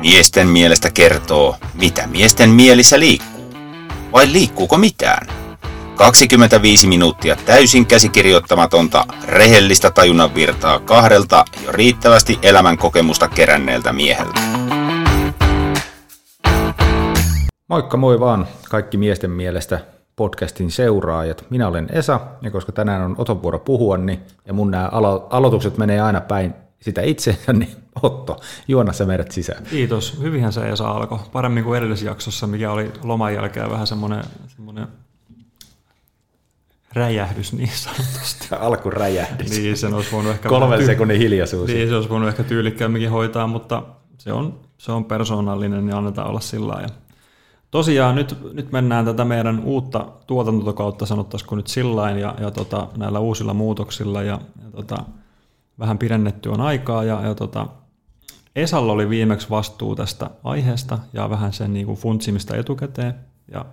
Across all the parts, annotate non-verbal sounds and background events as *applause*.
Miesten mielestä kertoo, mitä miesten mielissä liikkuu. Vai liikkuuko mitään? 25 minuuttia täysin käsikirjoittamatonta, rehellistä tajunnan virtaa kahdelta jo riittävästi elämän kokemusta keränneeltä mieheltä. Moikka moi vaan kaikki miesten mielestä podcastin seuraajat. Minä olen Esa, ja koska tänään on Oton vuoro puhua, niin, ja mun nämä alo- aloitukset menee aina päin sitä itseensä, *laughs* niin Otto, juona sä meidät sisään. Kiitos. Hyvinhän se Esa alkoi. Paremmin kuin edellisessä jaksossa, mikä oli loman jälkeen vähän semmoinen, semmoinen räjähdys niin sanotusti. *laughs* Alkuräjähdys. Niin, sen olisi voinut ehkä... Kolmen sekunnin hiljaisuus. Niin, se olisi voinut ehkä tyylikkäämminkin hoitaa, mutta se on, se on persoonallinen ja annetaan olla sillä lailla. Tosiaan nyt, nyt mennään tätä meidän uutta tuotantokautta, sanottaisiko nyt sillain, ja, ja tota, näillä uusilla muutoksilla, ja, ja tota, vähän pidennetty on aikaa, ja, ja tota, Esalla oli viimeksi vastuu tästä aiheesta, ja vähän sen niin kuin funtsimista etukäteen, ja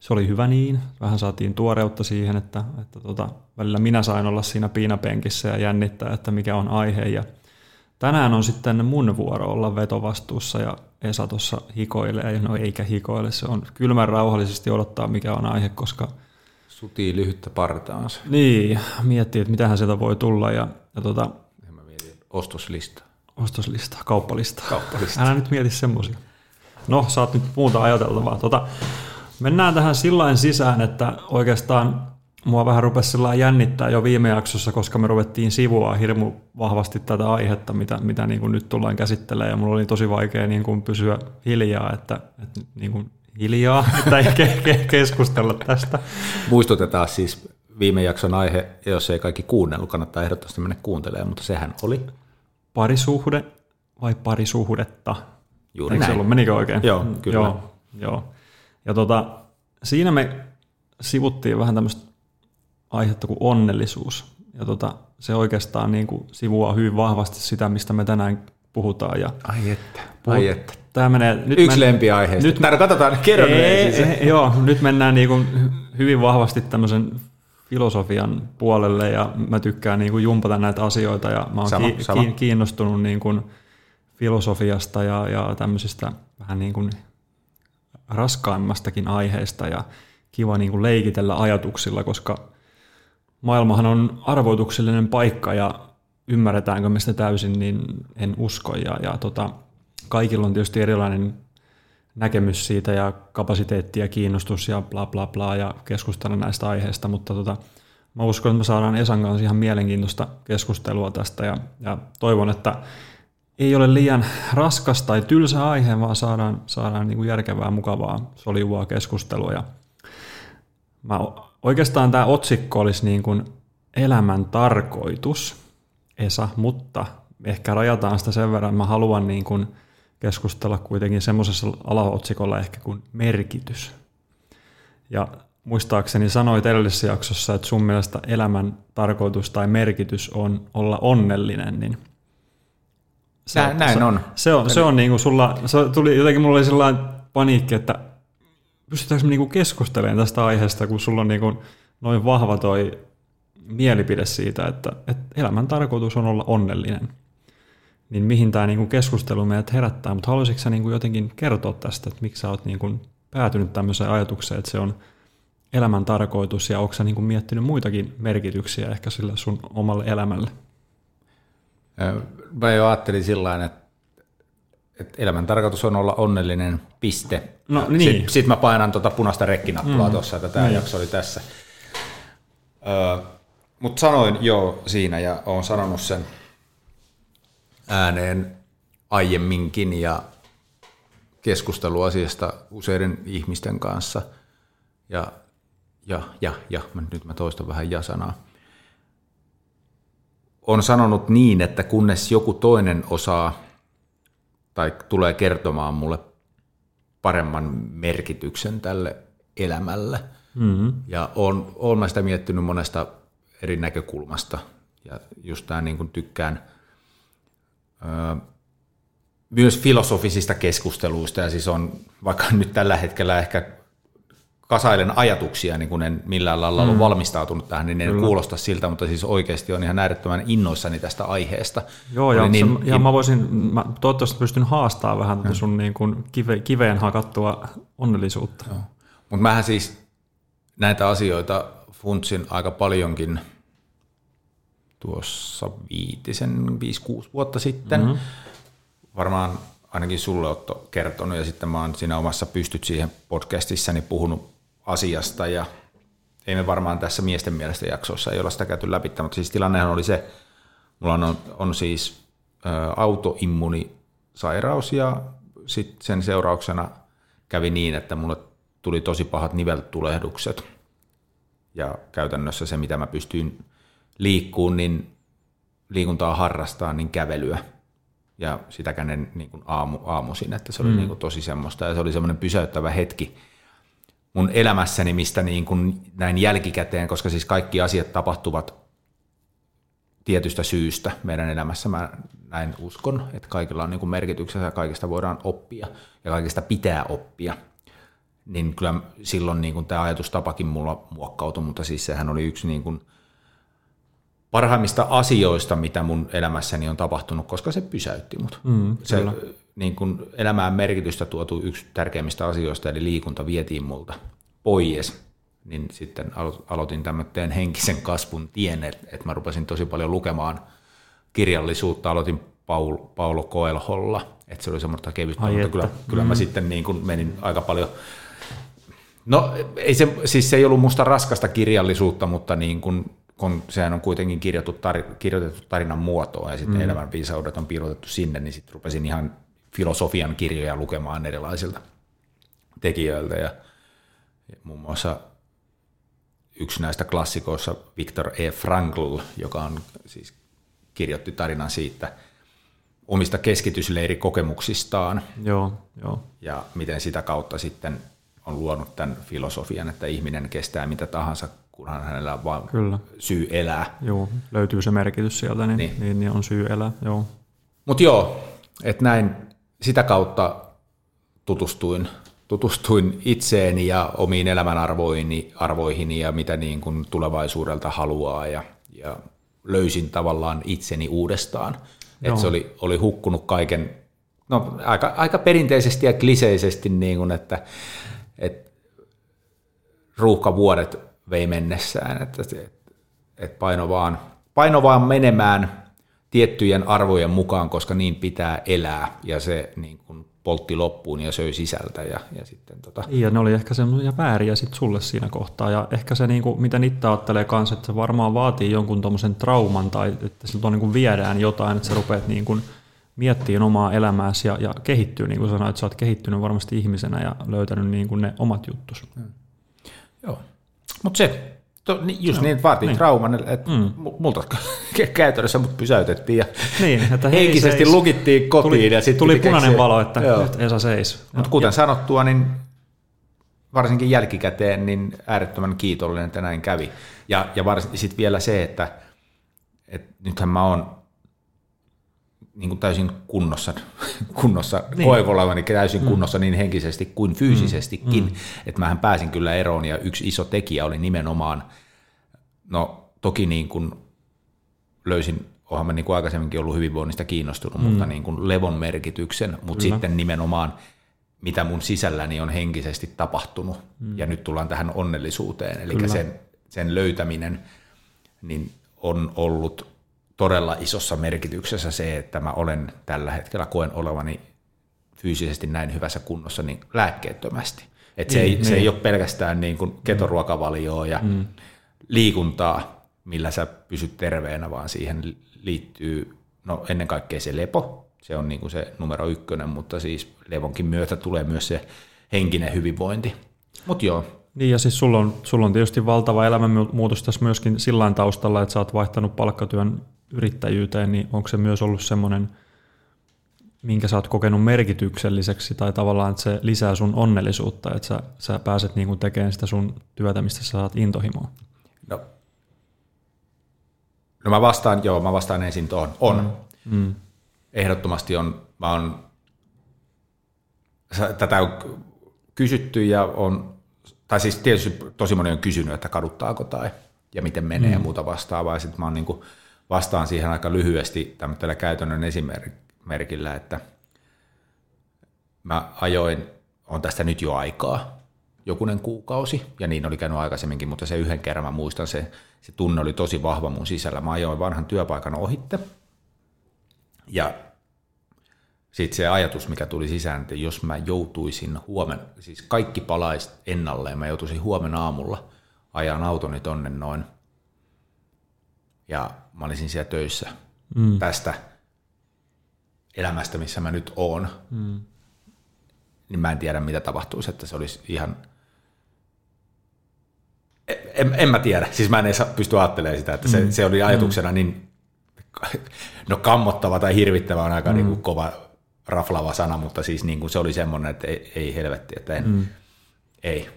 se oli hyvä niin. Vähän saatiin tuoreutta siihen, että, että tota, välillä minä sain olla siinä piinapenkissä ja jännittää, että mikä on aihe, ja Tänään on sitten mun vuoro olla vetovastuussa ja Esa tuossa hikoilee, no eikä hikoile, se on kylmän rauhallisesti odottaa mikä on aihe, koska Sutii lyhyttä partaansa. niin, miettii, että mitähän sieltä voi tulla ja, ja tota, Ja mä mietin ostoslista. ostoslista, kauppalista. Kauppalista. Älä nyt mieti semmoisia. No, saat nyt muuta ajateltavaa. Tota, mennään tähän sillain sisään, että oikeastaan mua vähän rupesi sillä jännittää jo viime jaksossa, koska me ruvettiin sivua hirmu vahvasti tätä aihetta, mitä, mitä niin kuin nyt tullaan käsittelemään, ja mulla oli tosi vaikea niin kuin pysyä hiljaa, että, että niin kuin hiljaa, *laughs* että ei ke- ke- keskustella tästä. Muistutetaan siis viime jakson aihe, ja jos ei kaikki kuunnellut, kannattaa ehdottomasti mennä kuuntelemaan, mutta sehän oli Parisuhde vai parisuhdetta? juuri Eikö se näin. ollut, menikö oikein? Joo, kyllä. Joo, joo. Ja tota, siinä me sivuttiin vähän tämmöistä aihetta kuin onnellisuus. Ja tota, se oikeastaan niin kuin sivuaa hyvin vahvasti sitä, mistä me tänään puhutaan. Ja Ai että, ai että. Tämä menee, nyt Yksi men- lempiaiheista. nyt- Nyt, Tää, katsotaan, kerro ei, ei, joo, nyt mennään niin kuin hyvin vahvasti tämmöisen filosofian puolelle ja mä tykkään niin kuin jumpata näitä asioita ja mä oon Sama, ki- sama. ki- kiinnostunut niin kuin filosofiasta ja, ja tämmöisistä vähän niin kuin raskaimmastakin aiheista ja kiva niin kuin leikitellä ajatuksilla, koska maailmahan on arvoituksellinen paikka ja ymmärretäänkö me sitä täysin, niin en usko. Ja, ja tota, kaikilla on tietysti erilainen näkemys siitä ja kapasiteetti ja kiinnostus ja bla bla bla ja keskustella näistä aiheista, mutta tota, mä uskon, että me saadaan Esan kanssa ihan mielenkiintoista keskustelua tästä ja, ja toivon, että ei ole liian raskas tai tylsä aihe, vaan saadaan, saadaan niin kuin järkevää, mukavaa, soljuvaa keskustelua. Ja mä, oikeastaan tämä otsikko olisi niin kuin elämän tarkoitus, Esa, mutta ehkä rajataan sitä sen verran, mä haluan niin kuin keskustella kuitenkin semmoisessa alaotsikolla ehkä kuin merkitys. Ja muistaakseni sanoit edellisessä jaksossa, että sun mielestä elämän tarkoitus tai merkitys on olla onnellinen, niin Näin- näin se, on. Se on, se on niin kuin sulla, se tuli, jotenkin mulla oli sellainen paniikki, että pystytäänkö me niin kuin keskustelemaan tästä aiheesta, kun sulla on niin kuin noin vahva toi mielipide siitä, että, että elämän tarkoitus on olla onnellinen. Niin mihin tämä niin keskustelu meidät herättää, mutta haluaisitko sä niin kuin jotenkin kertoa tästä, että miksi sä oot niin kuin päätynyt tämmöiseen ajatukseen, että se on elämän tarkoitus ja onko sä niin kuin miettinyt muitakin merkityksiä ehkä sille sun omalle elämälle? Ö, Mä jo ajattelin sillä tavalla, että, että elämän tarkoitus on olla onnellinen, piste. No niin. Sitten sit mä painan tuota punaista rekkinappulaa mm. tuossa, että tämä Niin. jakso oli tässä. Mutta sanoin jo siinä ja olen sanonut sen ääneen aiemminkin ja keskustelu asiasta useiden ihmisten kanssa. Ja, ja, ja, ja, mä- nyt mä toistan vähän ja-sanaa. On sanonut niin, että kunnes joku toinen osaa tai tulee kertomaan mulle paremman merkityksen tälle elämälle. Mm-hmm. Ja on, olen mä sitä miettinyt monesta eri näkökulmasta. Ja just tämä niin tykkään myös filosofisista keskusteluista, ja siis on vaikka *laughs* nyt tällä hetkellä ehkä kasailen ajatuksia, niin kun en millään lailla mm. ole valmistautunut tähän, niin en Kyllä. kuulosta siltä, mutta siis oikeasti on ihan äärettömän innoissani tästä aiheesta. Joo, ja, niin, se, ja mä voisin, mä toivottavasti pystyn haastamaan vähän mm. sun niin kuin kive, kiveen hakattua onnellisuutta. Mutta mähän siis näitä asioita funtsin aika paljonkin tuossa viitisen, 5-6 vuotta sitten. Mm-hmm. Varmaan ainakin sulle Otto kertonut ja sitten mä oon siinä omassa Pystyt siihen podcastissani puhunut asiasta ja ei me varmaan tässä miesten mielestä jaksossa ei olla sitä käyty läpi, mutta siis tilannehan oli se, mulla on, on siis ä, autoimmunisairaus ja sitten sen seurauksena kävi niin, että mulle tuli tosi pahat niveltulehdukset ja käytännössä se, mitä mä pystyin liikkuun, niin liikuntaa harrastaa, niin kävelyä. Ja sitäkään en niin kuin aamu, aamuisin, että se oli mm. niin kuin tosi semmoista. Ja se oli semmoinen pysäyttävä hetki mun elämässäni, mistä niin kuin näin jälkikäteen, koska siis kaikki asiat tapahtuvat tietystä syystä meidän elämässä. Mä näin uskon, että kaikilla on niin kuin merkityksensä ja kaikista voidaan oppia ja kaikista pitää oppia. Niin kyllä silloin niin kuin tämä ajatustapakin mulla muokkautui, mutta siis sehän oli yksi niin kuin – parhaimmista asioista, mitä mun elämässäni on tapahtunut, koska se pysäytti mut. Mm, se niin kun elämään merkitystä tuotu yksi tärkeimmistä asioista, eli liikunta vietiin multa pois, niin sitten aloitin tämmöinen henkisen kasvun tien, että et mä rupesin tosi paljon lukemaan kirjallisuutta, aloitin Paul, Paulo Coelholla, että se oli semmoista kevyttä, Ai mutta että. kyllä, kyllä mm. mä sitten niin kun menin aika paljon No ei se, siis se ei ollut musta raskasta kirjallisuutta, mutta niin kun kun sehän on kuitenkin kirjoitettu, tar, kirjoitettu tarinan muotoa ja sitten mm. elämän viisaudet on piilotettu sinne, niin sitten rupesin ihan filosofian kirjoja lukemaan erilaisilta tekijöiltä ja, ja muun muassa yksi näistä klassikoissa Viktor E. Frankl, joka on siis kirjoitti tarinan siitä omista keskitysleirikokemuksistaan. Joo, joo. Ja miten sitä kautta sitten on luonut tämän filosofian, että ihminen kestää mitä tahansa kunhan hänellä on vaan Kyllä. syy elää. Joo, löytyy se merkitys sieltä, niin, niin. niin, niin on syy elää. Joo. Mutta joo, että näin sitä kautta tutustuin, tutustuin itseeni ja omiin elämänarvoihini arvoihini ja mitä niin kuin tulevaisuudelta haluaa ja, ja löysin tavallaan itseni uudestaan. Että se oli, oli hukkunut kaiken, no aika, aika perinteisesti ja kliseisesti, niin kuin, että, että ruuhkavuodet vei mennessään, että, että paino, vaan, paino vaan menemään tiettyjen arvojen mukaan, koska niin pitää elää, ja se niin kuin poltti loppuun ja söi sisältä. Ja, ja, sitten, tota... ja ne oli ehkä semmoisia vääriä sit sulle siinä kohtaa, ja ehkä se, niin kuin, mitä itse ajattelee kanssa, että se varmaan vaatii jonkun tuommoisen trauman, tai että siltä niin kuin viedään jotain, että sä rupeat niin kuin miettimään omaa elämääsi ja, ja kehittyy, niin kuin sanoit, että sä oot kehittynyt varmasti ihmisenä ja löytänyt niin kuin ne omat juttus. Hmm. Joo, mutta se, to, just no, niin, vaatii niin. trauman, että mm. multa käytännössä mut pysäytettiin ja niin, että henkisesti seis. lukittiin kotiin. Tuli, ja sitten tuli punainen keksiä. valo, että Joo. nyt Esa seis. Mutta kuten sanottua, niin varsinkin jälkikäteen niin äärettömän kiitollinen, että näin kävi. Ja, ja sitten vielä se, että, että nythän mä oon niin kuin täysin kunnossa, *laughs* kunnossa niin. koen olevani täysin mm. kunnossa niin henkisesti kuin fyysisestikin, mm. mm. että mähän pääsin kyllä eroon ja yksi iso tekijä oli nimenomaan, no toki niin kuin löysin, oonhan mä niin kuin aikaisemminkin ollut hyvinvoinnista kiinnostunut, mm. mutta niin kuin levon merkityksen, mutta kyllä. sitten nimenomaan mitä mun sisälläni on henkisesti tapahtunut mm. ja nyt tullaan tähän onnellisuuteen, eli sen, sen löytäminen niin on ollut todella isossa merkityksessä se, että mä olen tällä hetkellä koen olevani fyysisesti näin hyvässä kunnossa niin lääkkeettömästi. Et se, mm, ei, niin. se ei ole pelkästään niin kuin ketoruokavalioa ja mm. liikuntaa, millä sä pysyt terveenä, vaan siihen liittyy no ennen kaikkea se lepo, se on niin kuin se numero ykkönen, mutta siis levonkin myötä tulee myös se henkinen hyvinvointi. Mutta joo. Niin ja siis sulla on, sulla on tietysti valtava elämänmuutos tässä myöskin sillä taustalla, että sä oot vaihtanut palkkatyön yrittäjyyteen, niin onko se myös ollut semmoinen, minkä sä oot kokenut merkitykselliseksi tai tavallaan, että se lisää sun onnellisuutta, että sä, sä pääset niin kuin tekemään sitä sun työtä, mistä sä saat intohimoa? No, no mä vastaan, joo, mä vastaan ensin tuohon. On. Mm. mm. Ehdottomasti on. Mä on, tätä on kysytty ja on tai siis tietysti tosi moni on kysynyt, että kaduttaako tai ja miten menee mm. ja muuta vastaavaa. Ja sitten mä oon niin kuin, vastaan siihen aika lyhyesti tämmöisellä käytännön esimerkillä, että mä ajoin, on tästä nyt jo aikaa, jokunen kuukausi, ja niin oli käynyt aikaisemminkin, mutta se yhden kerran mä muistan, se, se tunne oli tosi vahva mun sisällä. Mä ajoin vanhan työpaikan ohitte, ja sitten se ajatus, mikä tuli sisään, että jos mä joutuisin huomenna, siis kaikki palaisi ennalleen, mä joutuisin huomenna aamulla ajan autoni tonne noin, ja mä olisin siellä töissä mm. tästä elämästä, missä mä nyt oon, mm. niin mä en tiedä, mitä tapahtuisi, että se olisi ihan – en, en mä tiedä, siis mä en edes pysty ajattelemaan sitä, että se, mm. se oli ajatuksena niin, no kammottava tai hirvittävä on aika mm. niin kuin kova raflava sana, mutta siis niin kuin se oli semmoinen, että ei, ei helvetti, että en, mm. ei,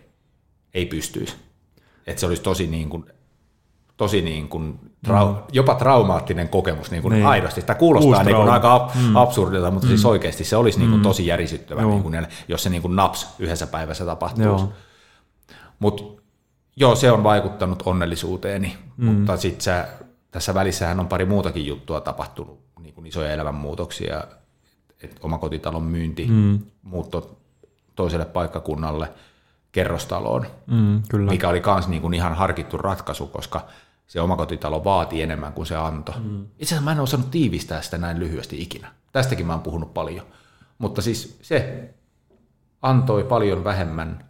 ei pystyisi. Että se olisi tosi niin kuin, tosi niin kuin trau, mm. jopa traumaattinen kokemus niin kuin niin. aidosti. Tämä kuulostaa niin kuin aika mm. absurdilta, mutta siis mm. siis oikeasti se olisi niin kuin mm. tosi järisyttävä, niin kuin, jos se niin kuin naps yhdessä päivässä tapahtuisi. Mutta Joo, se on vaikuttanut onnellisuuteeni, mm. mutta sitten tässä välissähän on pari muutakin juttua tapahtunut, niin kuin isoja elämänmuutoksia, että omakotitalon myynti, mm. muutto toiselle paikkakunnalle, kerrostaloon, mm, kyllä. mikä oli myös niin kuin ihan harkittu ratkaisu, koska se omakotitalo vaati enemmän kuin se antoi. Mm. Itse asiassa mä en osannut tiivistää sitä näin lyhyesti ikinä. Tästäkin mä oon puhunut paljon. Mutta siis se antoi paljon vähemmän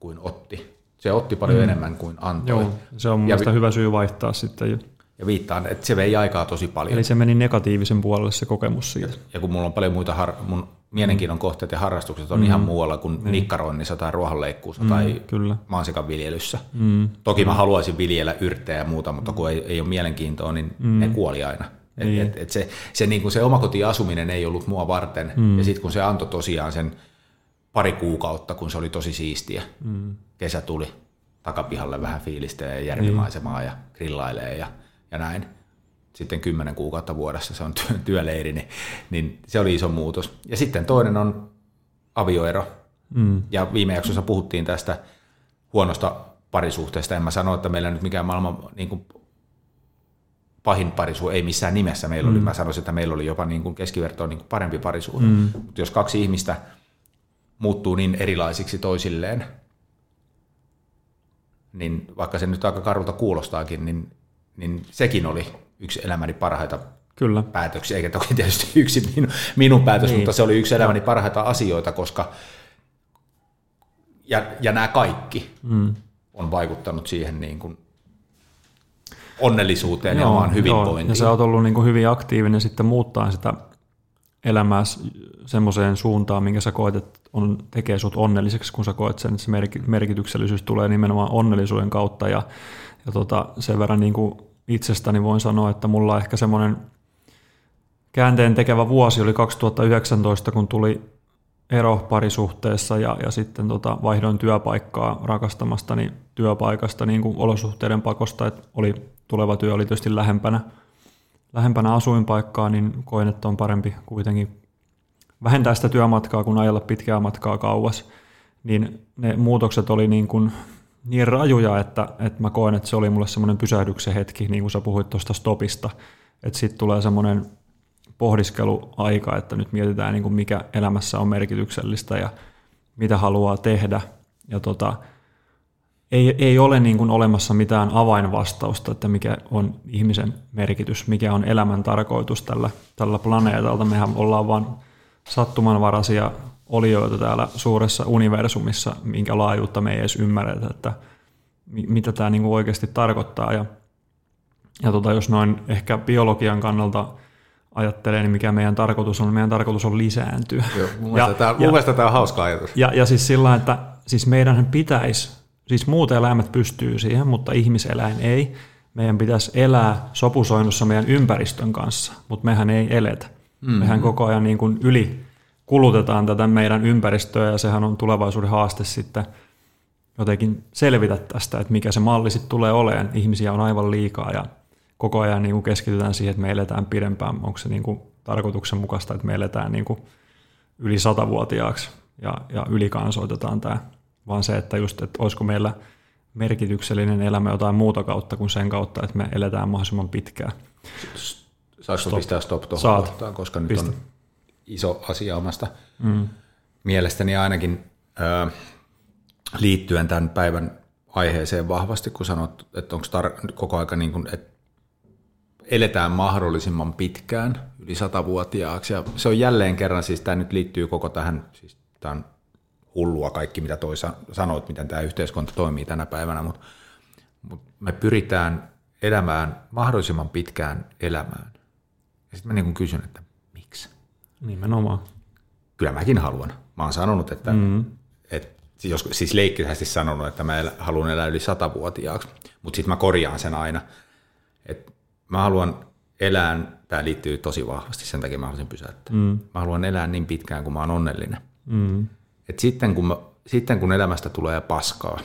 kuin otti. Se otti paljon mm. enemmän kuin antoi. Joo, se on mielestäni vi- hyvä syy vaihtaa sitten jo. Ja viittaan, että se vei aikaa tosi paljon. Eli se meni negatiivisen puolelle se kokemus siitä. Ja kun mulla on paljon muita, har- mun mielenkiinnon kohteet ja harrastukset on mm. ihan muualla kuin mm. nikkaroinnissa tai ruohonleikkuussa mm, tai kyllä. maansikan viljelyssä. Mm. Toki mä haluaisin viljellä yrttejä ja muuta, mutta kun ei, ei ole mielenkiintoa, niin mm. ne kuoli aina. Et, niin. et, et se, se, niin kuin se omakotiasuminen ei ollut mua varten. Mm. Ja sitten kun se antoi tosiaan sen pari kuukautta, kun se oli tosi siistiä. Mm. Kesä tuli takapihalle vähän fiilistelee ja järvimaisemaa niin. ja grillailee ja, ja näin. Sitten kymmenen kuukautta vuodessa se on työ, työleiri, niin, niin se oli iso muutos. Ja sitten toinen on avioero. Mm. Ja viime jaksossa puhuttiin tästä huonosta parisuhteesta. En mä sano, että meillä nyt mikään maailman niin kuin pahin parisuhde, ei missään nimessä meillä mm. oli. Mä sanoisin, että meillä oli jopa niin kuin keskivertoon niin kuin parempi parisuhde. Mm. Mutta jos kaksi ihmistä – muuttuu niin erilaisiksi toisilleen, niin vaikka se nyt aika karulta kuulostaakin, niin, niin sekin oli yksi elämäni parhaita Kyllä. päätöksiä, eikä toki tietysti *laughs* yksi minun, minun päätös, niin. mutta se oli yksi elämäni parhaita asioita, koska ja, ja nämä kaikki mm. on vaikuttanut siihen niin kuin onnellisuuteen joo, ja omaan hyvinvointiin. Joo, ja sä oot ollut niin kuin hyvin aktiivinen sitten muuttaa sitä elämää semmoiseen suuntaan, minkä sä koet, että on, tekee sut onnelliseksi, kun sä koet sen, että se merkityksellisyys tulee nimenomaan onnellisuuden kautta. Ja, ja tota, sen verran niin kuin itsestäni voin sanoa, että mulla ehkä semmoinen käänteen tekevä vuosi oli 2019, kun tuli ero parisuhteessa ja, ja sitten tota, vaihdoin työpaikkaa rakastamastani työpaikasta niin kuin olosuhteiden pakosta, että oli, tuleva työ oli tietysti lähempänä – lähempänä asuinpaikkaa, niin koen, että on parempi kuitenkin vähentää sitä työmatkaa kuin ajella pitkää matkaa kauas. Niin ne muutokset oli niin, kuin niin rajuja, että, että mä koen, että se oli mulle semmoinen pysähdyksen hetki, niin kuin sä puhuit tuosta stopista. Että sitten tulee semmoinen pohdiskeluaika, että nyt mietitään niin kuin mikä elämässä on merkityksellistä ja mitä haluaa tehdä. Ja tota, ei, ei ole niin kuin olemassa mitään avainvastausta, että mikä on ihmisen merkitys, mikä on elämän tarkoitus tällä, tällä planeetalta. Mehän ollaan vain sattumanvaraisia olioita täällä suuressa universumissa, minkä laajuutta me ei edes ymmärretä, että mitä tämä niin kuin oikeasti tarkoittaa. Ja, ja tota, jos noin ehkä biologian kannalta ajattelee, niin mikä meidän tarkoitus on, meidän tarkoitus on lisääntyä. Joo, mun ja, tämä, ja, tämä on hauska ajatus. Ja, ja siis sillä että siis meidän pitäisi Siis muut eläimet pystyy siihen, mutta ihmiseläin ei. Meidän pitäisi elää sopusoinnussa meidän ympäristön kanssa, mutta mehän ei eletä. Mm-hmm. Mehän koko ajan niin kuin yli kulutetaan tätä meidän ympäristöä ja sehän on tulevaisuuden haaste sitten jotenkin selvitä tästä, että mikä se malli sitten tulee olemaan. Ihmisiä on aivan liikaa ja koko ajan niin kuin keskitytään siihen, että me eletään pidempään. Onko se niin kuin tarkoituksenmukaista, että me eletään niin kuin yli satavuotiaaksi ja, ja ylikansoitetaan tämä vaan se, että just, että olisiko meillä merkityksellinen elämä jotain muuta kautta kuin sen kautta, että me eletään mahdollisimman pitkään. Saatko stop. pistää stop tuohon Saat. kohtaan, koska nyt Pistä. on iso asia omasta mm. mielestäni ainakin ö, liittyen tämän päivän aiheeseen vahvasti, kun sanot, että onko tar- koko aika niin kuin, että eletään mahdollisimman pitkään yli satavuotiaaksi. Ja se on jälleen kerran, siis tämä nyt liittyy koko tähän, siis tämä on hullua kaikki, mitä toi sa- sanoit, miten tämä yhteiskunta toimii tänä päivänä, mutta, mutta me pyritään elämään mahdollisimman pitkään elämään. Ja sitten mä niin kysyn, että? Nimenomaan. Kyllä mäkin haluan. Mä oon sanonut, että, mm-hmm. että jos, siis leikkisästi sanonut, että mä elä, haluan elää yli satavuotiaaksi, mutta sitten mä korjaan sen aina. Että mä haluan elää, tämä liittyy tosi vahvasti, sen takia mä haluaisin pysäyttää. Mm. Mä haluan elää niin pitkään, kuin mä oon onnellinen. Mm. Et sitten, kun mä, sitten kun elämästä tulee paskaa,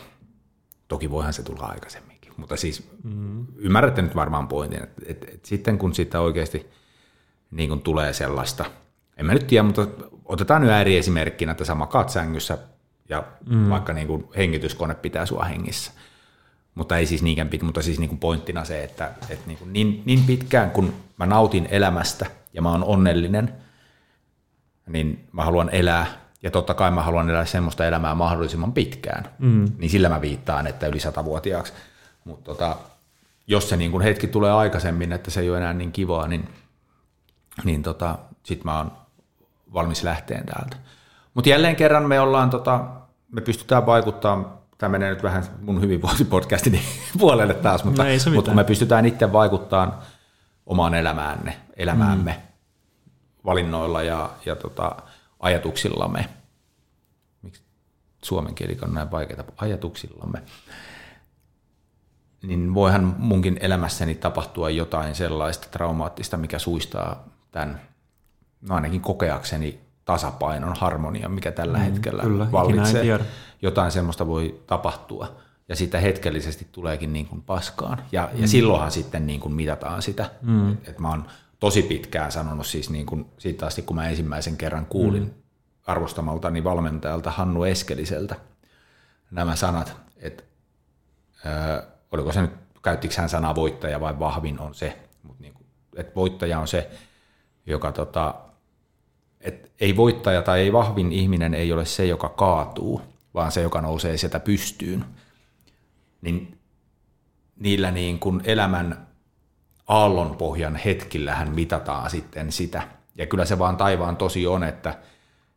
toki voihan se tulla aikaisemminkin, mutta siis mm. ymmärrätte nyt varmaan pointin, että et, et sitten kun sitä oikeasti niin kun tulee sellaista, en mä nyt tiedä, mutta otetaan nyt ääriesimerkkinä, että sama katsängyssä ja mm. vaikka niin kuin hengityskone pitää sua hengissä. Mutta ei siis niinkään pit, mutta siis niin kuin pointtina se, että, että niin, kuin niin, niin pitkään kun mä nautin elämästä ja mä oon onnellinen, niin mä haluan elää ja totta kai mä haluan elää semmoista elämää mahdollisimman pitkään. Mm. Niin sillä mä viittaan, että yli satavuotiaaksi. Mutta tota, jos se niin kun hetki tulee aikaisemmin, että se ei ole enää niin kivaa, niin, niin tota, sit mä oon valmis lähteen täältä. Mutta jälleen kerran me ollaan, tota, me pystytään vaikuttamaan, tämä menee nyt vähän mun hyvinvointipodcastini *laughs* puolelle taas, mutta, No mutta mitään. me pystytään itse vaikuttamaan omaan elämäänne, elämäämme mm. valinnoilla ja, ja tota, ajatuksillamme. Miksi suomen kieli on näin vaikeaa? Ajatuksillamme. Niin voihan munkin elämässäni tapahtua jotain sellaista traumaattista, mikä suistaa tämän, no ainakin kokeakseni tasapainon, harmonian, mikä tällä mm, hetkellä kyllä, vallitsee. Jotain semmoista voi tapahtua ja sitä hetkellisesti tuleekin niin kuin paskaan. Ja, mm. ja silloinhan sitten niin kuin mitataan sitä. Mm. Et mä oon tosi pitkään sanonut siis niin kuin siitä asti, kun mä ensimmäisen kerran kuulin mm. arvostamaltani valmentajalta Hannu Eskeliseltä nämä sanat, että ö, oliko se nyt, käyttikö hän sanaa voittaja vai vahvin on se, mutta niin kuin, että voittaja on se, joka tota, et ei voittaja tai ei vahvin ihminen ei ole se, joka kaatuu, vaan se, joka nousee sieltä pystyyn. Niin niillä niin kuin elämän aallonpohjan hetkillähän mitataan sitten sitä. Ja kyllä se vaan taivaan tosi on, että,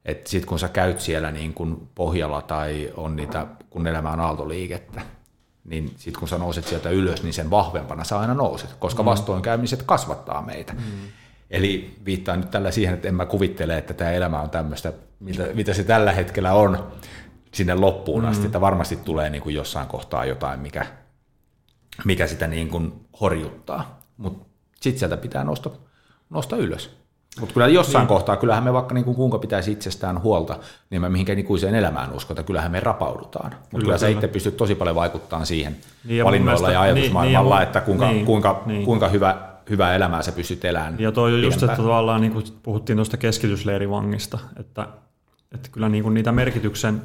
että sitten kun sä käyt siellä niin kuin pohjalla tai on niitä, kun elämä on aaltoliikettä, niin sitten kun sä nouset sieltä ylös, niin sen vahvempana sä aina nouset, koska vastoinkäymiset kasvattaa meitä. Mm. Eli viittaan nyt tällä siihen, että en mä kuvittele, että tämä elämä on tämmöistä, mitä, mitä se tällä hetkellä on sinne loppuun asti, että varmasti tulee niin kuin jossain kohtaa jotain, mikä, mikä sitä niin kuin horjuttaa, mutta sitten sieltä pitää nousta, nousta ylös. Mutta kyllä jossain niin. kohtaa, kyllähän me vaikka niin kuin kuinka pitäisi itsestään huolta, niin me mihinkään ikuiseen elämään uskota, kyllähän me rapaudutaan. Mutta kyllä, kyllä sä itse pystyt tosi paljon vaikuttamaan siihen Niin, ja valinnoilla mielestä- ja ajatusmaailmalla, niin, niin, että kuinka, niin, kuinka, niin. kuinka hyvä, hyvää elämää sä pystyt elämään. Ja toi on just, että tavallaan niin kuin puhuttiin tuosta keskitysleirivangista, että, että kyllä niin kuin niitä merkityksen,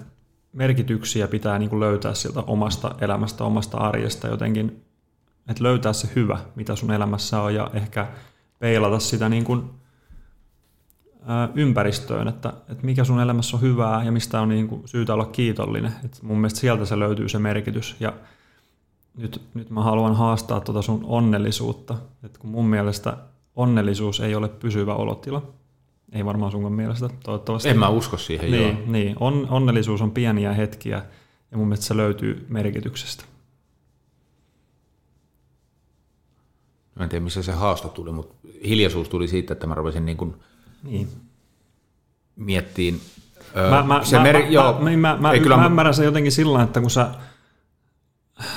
merkityksiä pitää niin kuin löytää sieltä omasta elämästä, omasta arjesta jotenkin, että löytää se hyvä, mitä sun elämässä on ja ehkä peilata sitä niin kuin, ää, ympäristöön, että, että mikä sun elämässä on hyvää ja mistä on niin kuin syytä olla kiitollinen. Et mun mielestä sieltä se löytyy se merkitys ja nyt, nyt mä haluan haastaa tuota sun onnellisuutta, että kun mun mielestä onnellisuus ei ole pysyvä olotila, ei varmaan sunkaan mielestä, toivottavasti. En mä usko siihen, joo. niin, niin. On, onnellisuus on pieniä hetkiä ja mun mielestä se löytyy merkityksestä. Mä en tiedä, missä se haasto tuli, mutta hiljaisuus tuli siitä, että mä rupesin niin kuin Niin. miettiin. Öö, Mä, mä, se mä, mer- mä, joo, mä, mä, mä, ei kyllä, mä ymmärrän sen jotenkin sillä tavalla, että kun sä,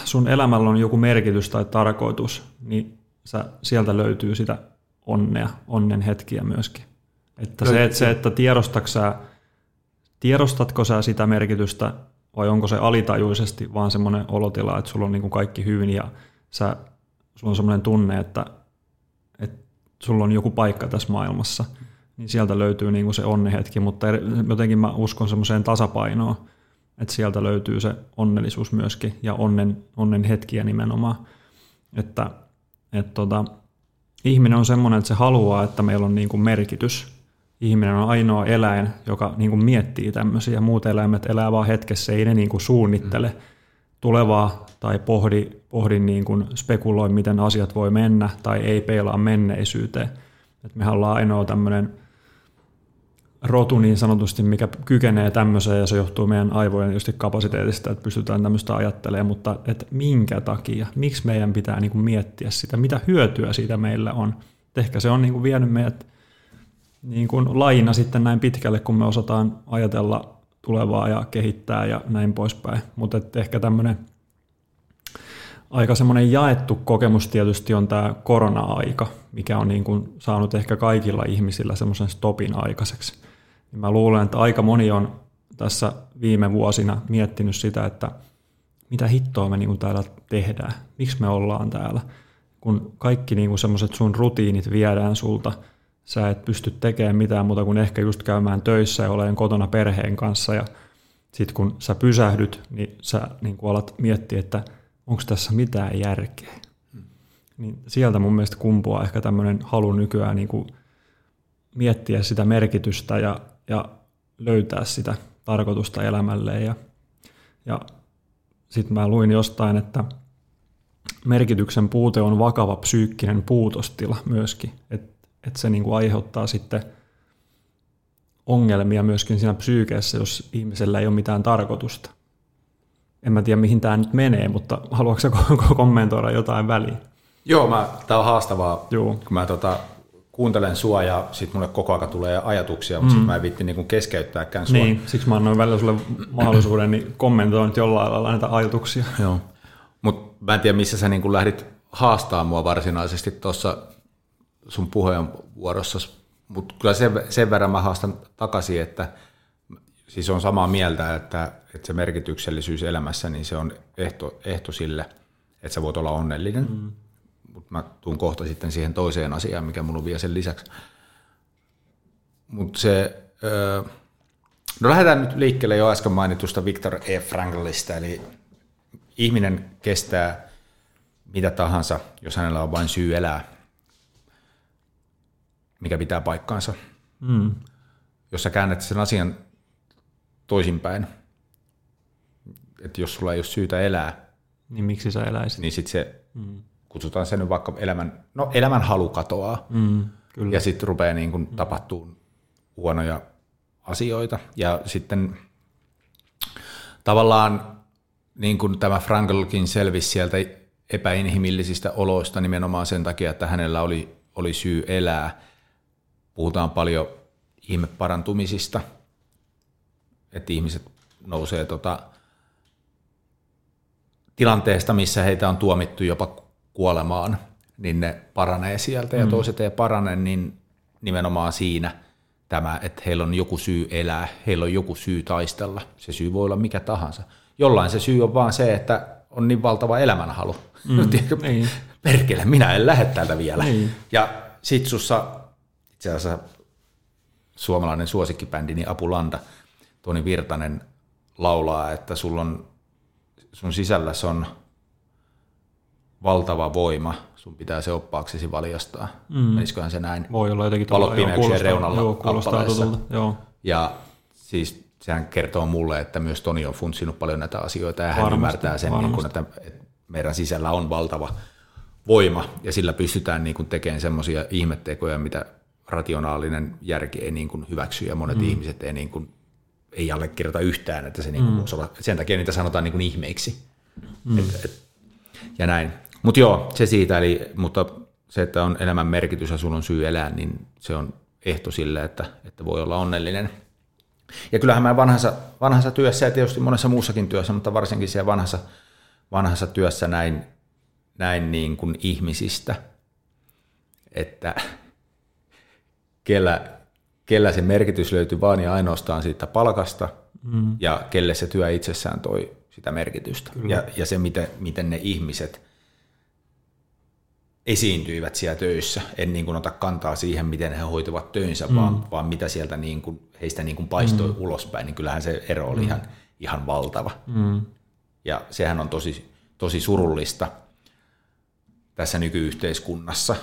sun elämällä on joku merkitys tai tarkoitus, niin sä, sieltä löytyy sitä onnea, onnen hetkiä myöskin. Että se, että, se, että tiedostatko sä, tiedostatko sä sitä merkitystä vai onko se alitajuisesti vaan semmoinen olotila, että sulla on niin kuin kaikki hyvin ja sä, sulla on semmoinen tunne, että, että sulla on joku paikka tässä maailmassa, niin sieltä löytyy niin kuin se onnehetki, mutta jotenkin mä uskon semmoiseen tasapainoon, että sieltä löytyy se onnellisuus myöskin ja onnen, onnen hetkiä nimenomaan. Että, että tota, ihminen on semmoinen, että se haluaa, että meillä on niin kuin merkitys. Ihminen on ainoa eläin, joka niin kuin miettii tämmöisiä. Muut eläimet elää vaan hetkessä, ei ne niin kuin suunnittele tulevaa tai pohdi, pohdi niin kuin spekuloi, miten asiat voi mennä tai ei peilaa menneisyyteen. Et mehän ollaan ainoa tämmöinen rotu niin sanotusti, mikä kykenee tämmöiseen ja se johtuu meidän aivojen just kapasiteetista, että pystytään tämmöistä ajattelemaan, mutta että minkä takia, miksi meidän pitää niin kuin miettiä sitä, mitä hyötyä siitä meillä on. Et ehkä se on niin kuin vienyt meidät niin kuin laina sitten näin pitkälle, kun me osataan ajatella tulevaa ja kehittää ja näin poispäin. Mutta ehkä tämmöinen aika semmoinen jaettu kokemus tietysti on tämä korona-aika, mikä on niin kuin saanut ehkä kaikilla ihmisillä semmoisen stopin aikaiseksi. Niin mä luulen, että aika moni on tässä viime vuosina miettinyt sitä, että mitä hittoa me niin kuin täällä tehdään, miksi me ollaan täällä, kun kaikki niin kuin semmoiset sun rutiinit viedään sulta, sä et pysty tekemään mitään muuta kuin ehkä just käymään töissä ja olemaan kotona perheen kanssa ja sitten kun sä pysähdyt, niin sä niin kuin alat miettiä, että onko tässä mitään järkeä. Hmm. Niin sieltä mun mielestä kumpuaa ehkä tämmöinen halu nykyään niin kuin miettiä sitä merkitystä ja, ja löytää sitä tarkoitusta elämälleen. Ja, ja sitten mä luin jostain, että merkityksen puute on vakava psyykkinen puutostila myöskin, että et se niin kuin aiheuttaa sitten ongelmia myöskin siinä psyykeessä, jos ihmisellä ei ole mitään tarkoitusta. En mä tiedä, mihin tämä nyt menee, mutta haluatko kommentoida jotain väliin? Joo, mä, tää on haastavaa, Joo. kun mä tota, kuuntelen sua ja sitten mulle koko ajan tulee ajatuksia, mutta mm. sitten mä en vitti niin keskeyttääkään sua. Niin, siksi mä annoin välillä sulle mahdollisuuden niin kommentoida jollain lailla näitä ajatuksia. Joo, mutta mä en tiedä missä sä niin lähdit haastaa mua varsinaisesti tuossa sun puheenvuorossa, mutta kyllä sen, sen verran mä haastan takaisin, että siis on samaa mieltä, että, että se merkityksellisyys elämässä, niin se on ehto, ehto sille, että sä voit olla onnellinen. Mm mutta mä tuun kohta sitten siihen toiseen asiaan, mikä mulla on vielä sen lisäksi. Mutta se, öö, no lähdetään nyt liikkeelle jo äsken mainitusta Viktor E. Franklista, eli ihminen kestää mitä tahansa, jos hänellä on vain syy elää, mikä pitää paikkaansa. Mm. Jos sä käännät sen asian toisinpäin, että jos sulla ei ole syytä elää, niin miksi sä eläisit? Niin sitten se mm kutsutaan se nyt vaikka elämän, no elämän halu katoaa. Mm, kyllä. Ja sitten rupeaa niin kuin tapahtuu huonoja asioita. Ja sitten tavallaan niin kuin tämä Frankelkin selvisi sieltä epäinhimillisistä oloista nimenomaan sen takia, että hänellä oli, oli syy elää. Puhutaan paljon ihmeparantumisista, että ihmiset nousee tota, tilanteesta, missä heitä on tuomittu jopa kuolemaan, niin ne paranee sieltä ja mm. toiset ei parane, niin nimenomaan siinä tämä, että heillä on joku syy elää, heillä on joku syy taistella. Se syy voi olla mikä tahansa. Jollain se syy on vaan se, että on niin valtava elämänhalu. Mm, *laughs* niin. Perkele, minä en lähde täältä vielä. Niin. Ja sit sussa, itse asiassa suomalainen suosikkibändi, niin Apulanda, Toni Virtanen laulaa, että sulla on, sun sisälläsi on valtava voima, sun pitää se oppaaksesi valjastaa. Mm. Menisiköhän se näin? Voi olla jotenkin tuolla. Valot reunalla joo, kuulostaa tutulta, joo. Ja siis sehän kertoo mulle, että myös Toni on funtsinut paljon näitä asioita ja hän varmasti, ymmärtää sen, niin kuin, että, että meidän sisällä on valtava voima ja sillä pystytään niin kuin tekemään semmoisia ihmettekoja, mitä rationaalinen järki ei niin kuin hyväksy ja monet mm. ihmiset ei, niin kuin, ei allekirjoita yhtään, että se niin kuin mm. sen takia niitä sanotaan niin kuin ihmeiksi. Mm. Et, et, ja näin. Mutta joo, se siitä, eli, mutta se, että on elämän merkitys ja sun on syy elää, niin se on ehto sille, että, että voi olla onnellinen. Ja kyllähän mä vanhassa, vanhassa työssä ja tietysti monessa muussakin työssä, mutta varsinkin siellä vanhassa, vanhassa työssä näin, näin niin kuin ihmisistä, että kellä, kellä se merkitys löytyy vaan ja ainoastaan siitä palkasta mm. ja kelle se työ itsessään toi sitä merkitystä. Ja, ja se, miten, miten ne ihmiset esiintyivät siellä töissä. En niin kuin ota kantaa siihen, miten he hoitivat töinsä, mm. vaan, vaan mitä sieltä niin kuin, heistä niin kuin paistoi mm. ulospäin. Niin kyllähän se ero oli mm. ihan ihan valtava. Mm. Ja sehän on tosi, tosi surullista tässä nykyyhteiskunnassa,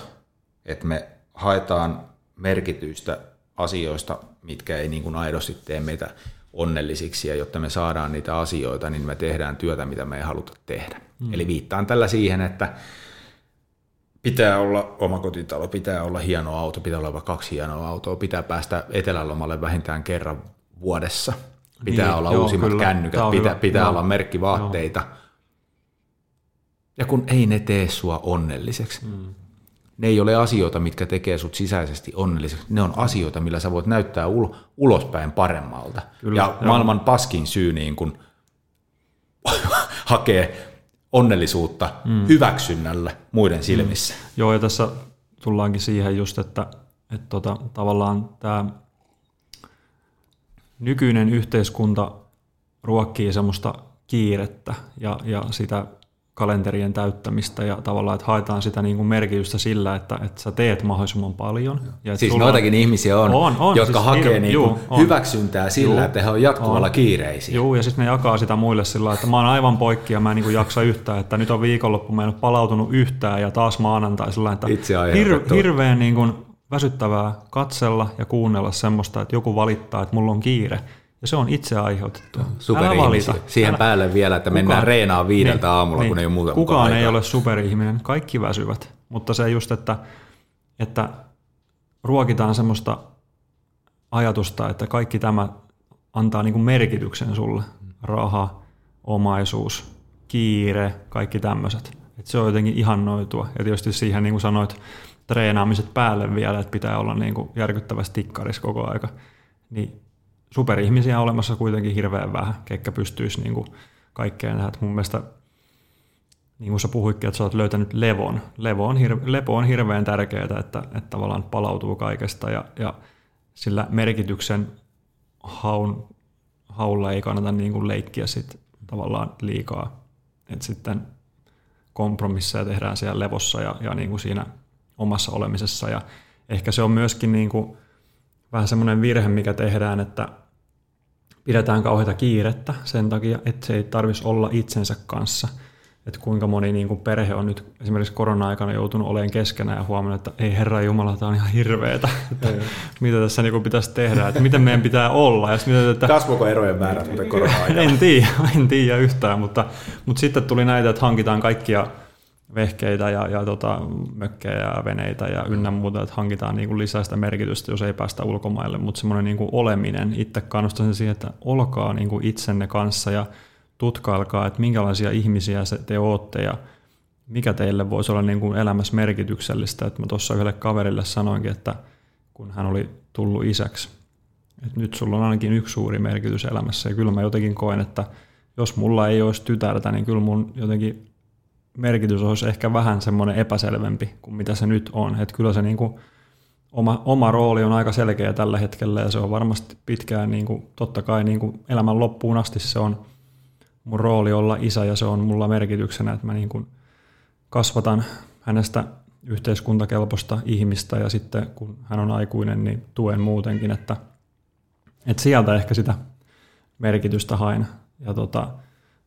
että me haetaan merkitystä asioista, mitkä ei niin kuin aidosti tee meitä onnellisiksi, ja jotta me saadaan niitä asioita, niin me tehdään työtä, mitä me ei haluta tehdä. Mm. Eli viittaan tällä siihen, että pitää olla omakotitalo, pitää olla hieno auto, pitää olla kaksi hienoa autoa, pitää päästä etelälomalle vähintään kerran vuodessa, pitää niin, olla joo, uusimmat kyllä. kännykät, pitää, pitää joo. olla merkkivaatteita. Joo. Ja kun ei ne tee sua onnelliseksi. Mm. Ne ei ole asioita, mitkä tekee sut sisäisesti onnelliseksi. Ne on asioita, millä sä voit näyttää ul- ulospäin paremmalta. Kyllä, ja joo. maailman paskin syy niin kun *laughs* hakee onnellisuutta mm. hyväksynnällä muiden silmissä. Mm. Joo, ja tässä tullaankin siihen just, että, että tota, tavallaan tämä nykyinen yhteiskunta ruokkii semmoista kiirettä ja, ja sitä kalenterien täyttämistä ja tavallaan, että haetaan sitä niin kuin merkitystä sillä, että, että sä teet mahdollisimman paljon. Ja siis noitakin on, ihmisiä on, on, on jotka siis hakee niin juu, on. hyväksyntää sillä, juu, että he on jatkuvalla on. kiireisiä. Joo, ja sitten ne jakaa sitä muille sillä että mä oon aivan poikki ja mä en niin kuin jaksa yhtään, että nyt on viikonloppu, mä en ole palautunut yhtään ja taas maanantai sillä että hir- hirveän niin kuin väsyttävää katsella ja kuunnella semmoista, että joku valittaa, että mulla on kiire – ja se on itse aiheutettu. Superihmisiä. Siihen Älä. päälle vielä, että kukaan, mennään reenaan viideltä niin, aamulla, niin, kun ei ole muuta Kukaan ei ole superihminen, kaikki väsyvät. Mutta se just, että, että ruokitaan semmoista ajatusta, että kaikki tämä antaa niin kuin merkityksen sulle. Raha, omaisuus, kiire, kaikki tämmöiset. Että se on jotenkin ihannoitua. Ja tietysti siihen, niin kuin sanoit, treenaamiset päälle vielä, että pitää olla niin kuin järkyttävästi tikkaris koko aika. Niin superihmisiä on olemassa kuitenkin hirveän vähän, ketkä pystyisi niin kuin kaikkeen nähdä. Mun mielestä, niin kuin sä puhuitkin, että sä oot löytänyt levon. Levo on, hirve, lepo on hirveän tärkeää, että, että tavallaan palautuu kaikesta ja, ja sillä merkityksen haun, haulla ei kannata niin kuin leikkiä sit tavallaan liikaa. Että sitten kompromisseja tehdään siellä levossa ja, ja niin kuin siinä omassa olemisessa. Ja ehkä se on myöskin niin kuin vähän semmoinen virhe, mikä tehdään, että pidetään kauheita kiirettä sen takia, että se ei tarvitsisi olla itsensä kanssa. Että kuinka moni niin kuin perhe on nyt esimerkiksi korona-aikana joutunut olemaan keskenään ja huomannut, että ei herra Jumala, tämä on ihan hirveetä. Että mitä tässä niin kuin pitäisi tehdä, että miten meidän pitää olla. Ja mitä, että, Kasvoiko erojen muuten korona-aikana? En tiedä, en tiedä yhtään, mutta, mutta sitten tuli näitä, että hankitaan kaikkia vehkeitä ja, ja tota, mökkejä ja veneitä ja ynnä muuta, että hankitaan niin kuin lisää sitä merkitystä, jos ei päästä ulkomaille, mutta semmoinen niin kuin oleminen, itse kannustan siihen, että olkaa niin kuin itsenne kanssa ja tutkailkaa, että minkälaisia ihmisiä te ootte ja mikä teille voisi olla niin kuin elämässä merkityksellistä. Että mä tuossa yhdelle kaverille sanoinkin, että kun hän oli tullut isäksi, että nyt sulla on ainakin yksi suuri merkitys elämässä. Ja kyllä mä jotenkin koen, että jos mulla ei olisi tytärtä, niin kyllä mun jotenkin merkitys olisi ehkä vähän semmoinen epäselvempi kuin mitä se nyt on. Että kyllä se niin kuin oma, oma rooli on aika selkeä tällä hetkellä ja se on varmasti pitkään, niin kuin, totta kai niin kuin elämän loppuun asti se on mun rooli olla isä ja se on mulla merkityksenä, että mä niin kuin kasvatan hänestä yhteiskuntakelpoista ihmistä ja sitten kun hän on aikuinen, niin tuen muutenkin, että, että sieltä ehkä sitä merkitystä hain. Ja tota,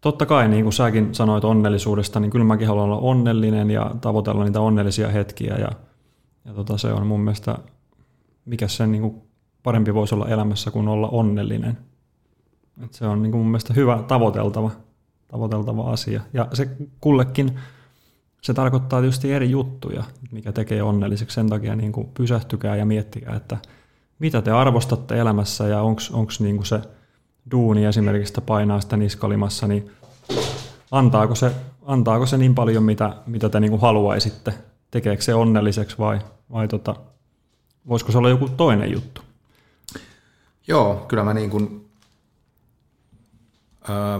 Totta kai, niin kuin säkin sanoit onnellisuudesta, niin kyllä mäkin haluan olla onnellinen ja tavoitella niitä onnellisia hetkiä. Ja, ja tota, se on mun mielestä, mikä sen niin kuin parempi voisi olla elämässä kuin olla onnellinen. Et se on niin kuin mun mielestä hyvä tavoiteltava, tavoiteltava asia. Ja se kullekin, se tarkoittaa tietysti eri juttuja, mikä tekee onnelliseksi. Sen takia niin kuin pysähtykää ja miettikää, että mitä te arvostatte elämässä ja onko niin se – duuni esimerkiksi sitä painaa sitä niskalimassa, niin antaako se, antaako se niin paljon, mitä, mitä te niin kuin haluaisitte? Tekeekö se onnelliseksi vai, vai tota, voisiko se olla joku toinen juttu? Joo, kyllä mä niin kuin, öö,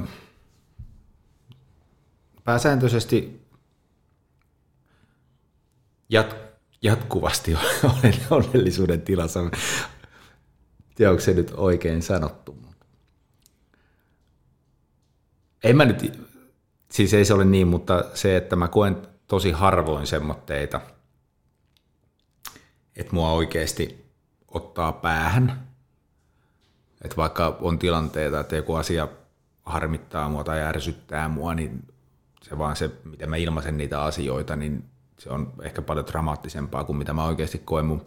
pääsääntöisesti jat, jatkuvasti *laughs* olen onnellisuuden tilassa. Tiedä, onko se nyt oikein sanottu, en mä nyt, siis ei se ole niin, mutta se, että mä koen tosi harvoin semmoitteita, että mua oikeasti ottaa päähän. Että vaikka on tilanteita, että joku asia harmittaa mua tai ärsyttää mua, niin se vaan se, miten mä ilmaisen niitä asioita, niin se on ehkä paljon dramaattisempaa kuin mitä mä oikeasti koen mun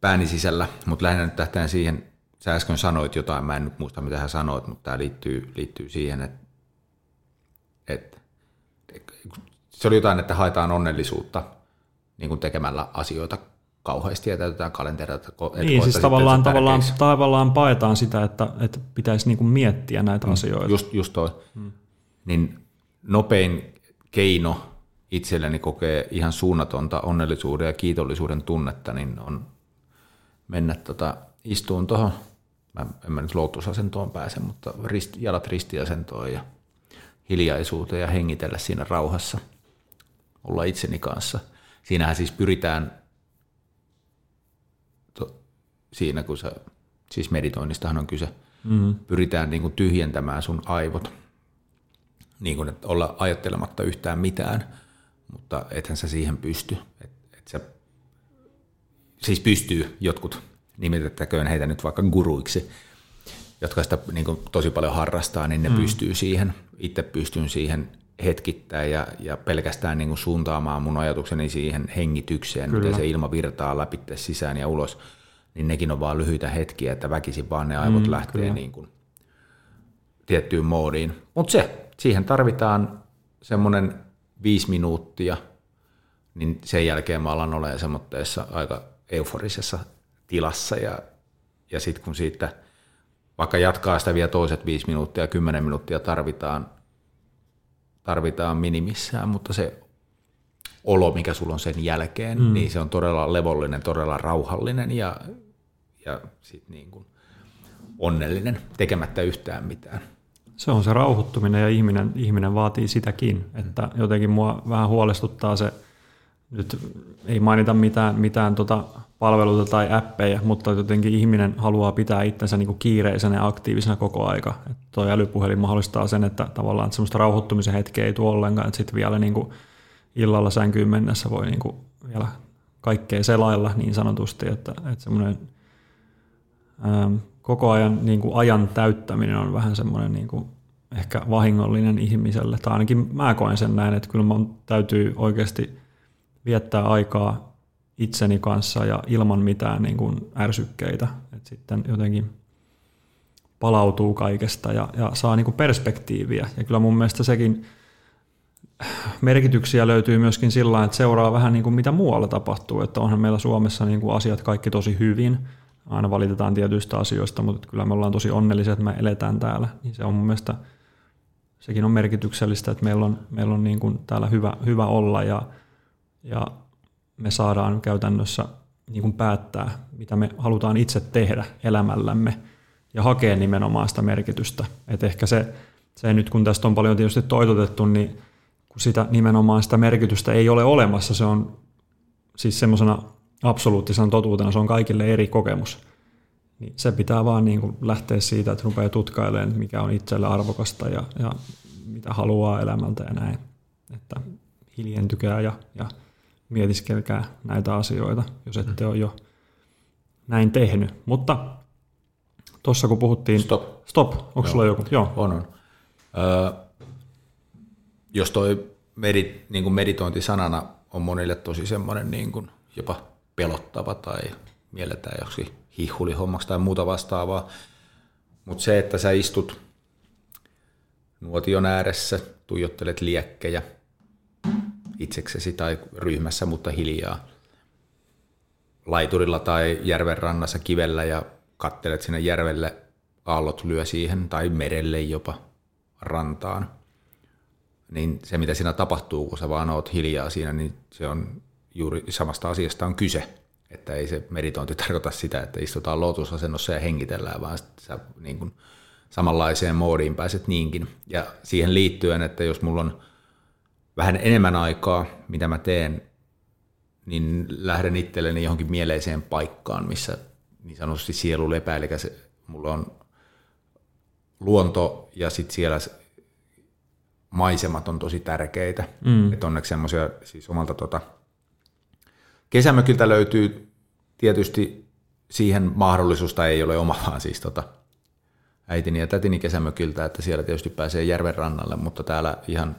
pääni sisällä, mutta lähinnä nyt tähtään siihen, sä äsken sanoit jotain, mä en nyt muista mitä hän sanoit, mutta tämä liittyy, liittyy siihen, että, että se oli jotain, että haetaan onnellisuutta niin kuin tekemällä asioita kauheasti ja täytetään kalentereita. Niin, siis tavallaan, tavallaan, tavallaan paetaan sitä, että, että pitäisi niin kuin miettiä näitä mm, asioita. Just, just toi. Mm. Niin nopein keino itselleni kokee ihan suunnatonta onnellisuuden ja kiitollisuuden tunnetta, niin on mennä tota, istuun tuohon, mä en mä nyt lootusasentoon pääse, mutta rist, jalat ristiasentoon ja hiljaisuuteen ja hengitellä siinä rauhassa, olla itseni kanssa. Siinähän siis pyritään to, siinä, kun sä, siis meditoinnistahan on kyse, mm-hmm. pyritään niin kuin tyhjentämään sun aivot, niin kuin, että olla ajattelematta yhtään mitään, mutta ethän sä siihen pysty. Et, et sä, siis pystyy jotkut, nimitettäköön heitä nyt vaikka guruiksi, jotka sitä niin kuin, tosi paljon harrastaa, niin ne mm. pystyy siihen. Itse pystyn siihen hetkittäin ja, ja pelkästään niin kuin suuntaamaan mun ajatukseni siihen hengitykseen, Kyllä. miten se ilma virtaa läpi sisään ja ulos, niin nekin on vaan lyhyitä hetkiä, että väkisin vaan ne aivot mm, lähtee niin kuin tiettyyn moodiin. Mutta se, siihen tarvitaan semmoinen viisi minuuttia, niin sen jälkeen mä alan olemaan semmoitteessa aika euforisessa tilassa ja, ja sitten kun siitä vaikka jatkaa sitä vielä toiset viisi minuuttia, kymmenen minuuttia tarvitaan, tarvitaan minimissään, mutta se olo, mikä sulla on sen jälkeen, mm. niin se on todella levollinen, todella rauhallinen ja, ja sit niin kuin onnellinen, tekemättä yhtään mitään. Se on se rauhoittuminen ja ihminen, ihminen vaatii sitäkin, että jotenkin mua vähän huolestuttaa se, nyt ei mainita mitään, mitään tota palveluita tai appeja, mutta jotenkin ihminen haluaa pitää itsensä niin kuin kiireisenä ja aktiivisena koko aika. Tuo älypuhelin mahdollistaa sen, että tavallaan että semmoista rauhoittumisen hetkeä ei tule ollenkaan, että sitten vielä niin kuin illalla sänkyyn mennessä voi niin kuin vielä kaikkea selailla niin sanotusti, että, että semmoinen ähm, koko ajan niin kuin ajan täyttäminen on vähän semmoinen niin kuin ehkä vahingollinen ihmiselle, tai ainakin mä koen sen näin, että kyllä mun täytyy oikeasti viettää aikaa itseni kanssa ja ilman mitään niin kuin ärsykkeitä, että sitten jotenkin palautuu kaikesta ja, ja saa niin kuin perspektiiviä. Ja kyllä mun mielestä sekin merkityksiä löytyy myöskin sillä että seuraa vähän niin kuin mitä muualla tapahtuu, että onhan meillä Suomessa niin kuin asiat kaikki tosi hyvin, aina valitetaan tietyistä asioista, mutta kyllä me ollaan tosi onnellisia, että me eletään täällä, niin se on mun mielestä, sekin on merkityksellistä, että meillä on, meillä on niin kuin täällä hyvä, hyvä olla ja, ja me saadaan käytännössä niin kuin päättää, mitä me halutaan itse tehdä elämällämme ja hakea nimenomaan sitä merkitystä. Et ehkä se, se nyt, kun tästä on paljon tietysti toitotettu, niin kun sitä nimenomaan sitä merkitystä ei ole olemassa, se on siis semmoisena absoluuttisena totuutena, se on kaikille eri kokemus. Niin se pitää vaan niin kuin lähteä siitä, että rupeaa tutkailemaan, mikä on itselle arvokasta ja, ja mitä haluaa elämältä ja näin. Että hiljentykää ja, ja mietiskelkää näitä asioita, jos ette mm. ole jo näin tehnyt. Mutta tuossa kun puhuttiin... Stop. Stop. Onko sulla joku? Joo. On, on. Öö, jos toi medit, niin kuin meditointi sanana on monille tosi semmoinen niin kuin jopa pelottava tai mielletään joksi hihulihommaksi tai muuta vastaavaa, mutta se, että sä istut nuotion ääressä, tuijottelet liekkejä – itseksesi tai ryhmässä, mutta hiljaa laiturilla tai järven rannassa kivellä ja kattelet sinne järvelle, aallot lyö siihen tai merelle jopa rantaan. Niin se, mitä siinä tapahtuu, kun sä vaan oot hiljaa siinä, niin se on juuri samasta asiasta on kyse. Että ei se meditointi *laughs* tarkoita sitä, että istutaan lotusasennossa ja hengitellään, vaan sä niin kuin samanlaiseen moodiin pääset niinkin. Ja siihen liittyen, että jos mulla on vähän enemmän aikaa, mitä mä teen, niin lähden itselleni johonkin mieleiseen paikkaan, missä niin sanotusti sielu lepää, eli se, mulla on luonto ja sitten siellä maisemat on tosi tärkeitä. Mm. Että onneksi semmoisia, siis omalta tota, kesämökiltä löytyy tietysti siihen mahdollisuus, tai ei ole oma, *laughs* vaan siis tota, äitini ja tätini kesämökiltä, että siellä tietysti pääsee järven rannalle, mutta täällä ihan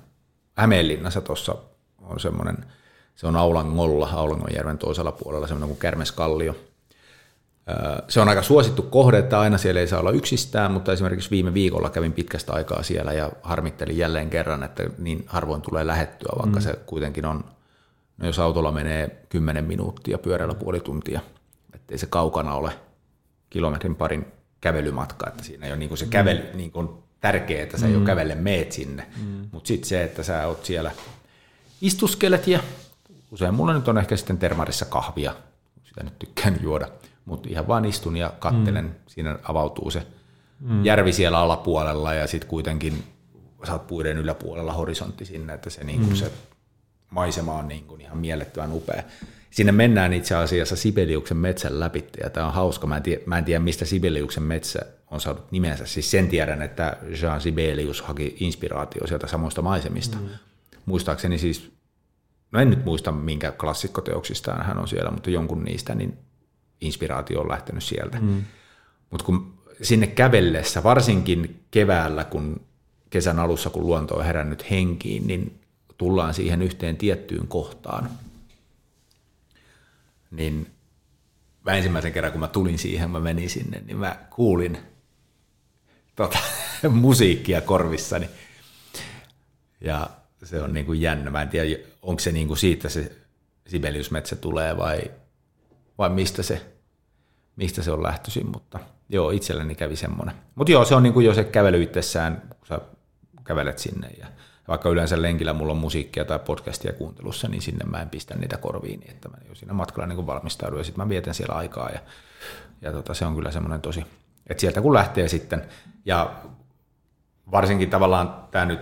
Hämeenlinnassa tuossa on semmoinen, se on Aulangolla, Aulangonjärven toisella puolella, semmoinen kuin Kärmeskallio. Se on aika suosittu kohde, että aina siellä ei saa olla yksistään, mutta esimerkiksi viime viikolla kävin pitkästä aikaa siellä ja harmittelin jälleen kerran, että niin harvoin tulee lähettyä, vaikka mm. se kuitenkin on, no jos autolla menee 10 minuuttia, pyörällä puoli tuntia, ettei se kaukana ole kilometrin parin kävelymatka, että siinä ei ole niin kuin se kävely mm. niin kuin tärkeää, että sä mm. jo kävelle meet sinne, mm. mutta sitten se, että sä oot siellä istuskelet ja usein mulla nyt on ehkä sitten termarissa kahvia, sitä nyt tykkään juoda, mutta ihan vaan istun ja kattelen, mm. siinä avautuu se mm. järvi siellä alapuolella ja sitten kuitenkin oot puiden yläpuolella horisontti sinne, että se, niin kuin mm. se maisema on niin kuin ihan mielettömän upea. Sinne mennään itse asiassa Sibeliuksen metsän läpi, ja tämä on hauska, mä en, tiedä, mä en tiedä mistä Sibeliuksen metsä on saanut nimensä, siis sen tiedän, että Jean Sibelius haki inspiraatio sieltä samoista maisemista. Mm. Muistaakseni siis, no en nyt muista minkä klassikkoteoksistaan hän on siellä, mutta jonkun niistä, niin inspiraatio on lähtenyt sieltä. Mm. Mutta kun sinne kävellessä, varsinkin keväällä, kun kesän alussa, kun luonto on herännyt henkiin, niin tullaan siihen yhteen tiettyyn kohtaan, niin mä ensimmäisen kerran, kun mä tulin siihen, mä menin sinne, niin mä kuulin tota, *laughs* musiikkia korvissani. Ja se on niin kuin jännä. Mä en tiedä, onko se niin kuin siitä se Sibeliusmetsä tulee vai, vai mistä, se, mistä se on lähtöisin, mutta joo, itselleni kävi semmoinen. Mutta joo, se on niin kuin jo se kävely itsessään, kun sä kävelet sinne ja vaikka yleensä lenkillä mulla on musiikkia tai podcastia kuuntelussa, niin sinne mä en pistä niitä korviin, niin että mä jo siinä matkalla niin valmistaudun ja sitten mä vietän siellä aikaa ja, ja tota, se on kyllä semmoinen tosi, että sieltä kun lähtee sitten ja varsinkin tavallaan tämä nyt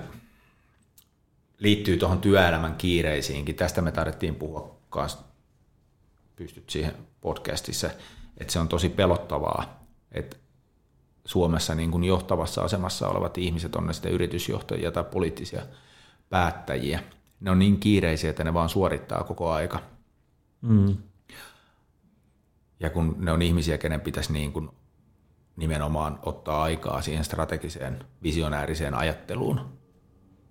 liittyy tuohon työelämän kiireisiinkin, tästä me tarvittiin puhua kanssa, pystyt siihen podcastissa, että se on tosi pelottavaa, että Suomessa niin kuin johtavassa asemassa olevat ihmiset, on ne sitten yritysjohtajia tai poliittisia päättäjiä, ne on niin kiireisiä, että ne vaan suorittaa koko aika. Mm. Ja kun ne on ihmisiä, kenen pitäisi niin kuin nimenomaan ottaa aikaa siihen strategiseen, visionääriseen ajatteluun,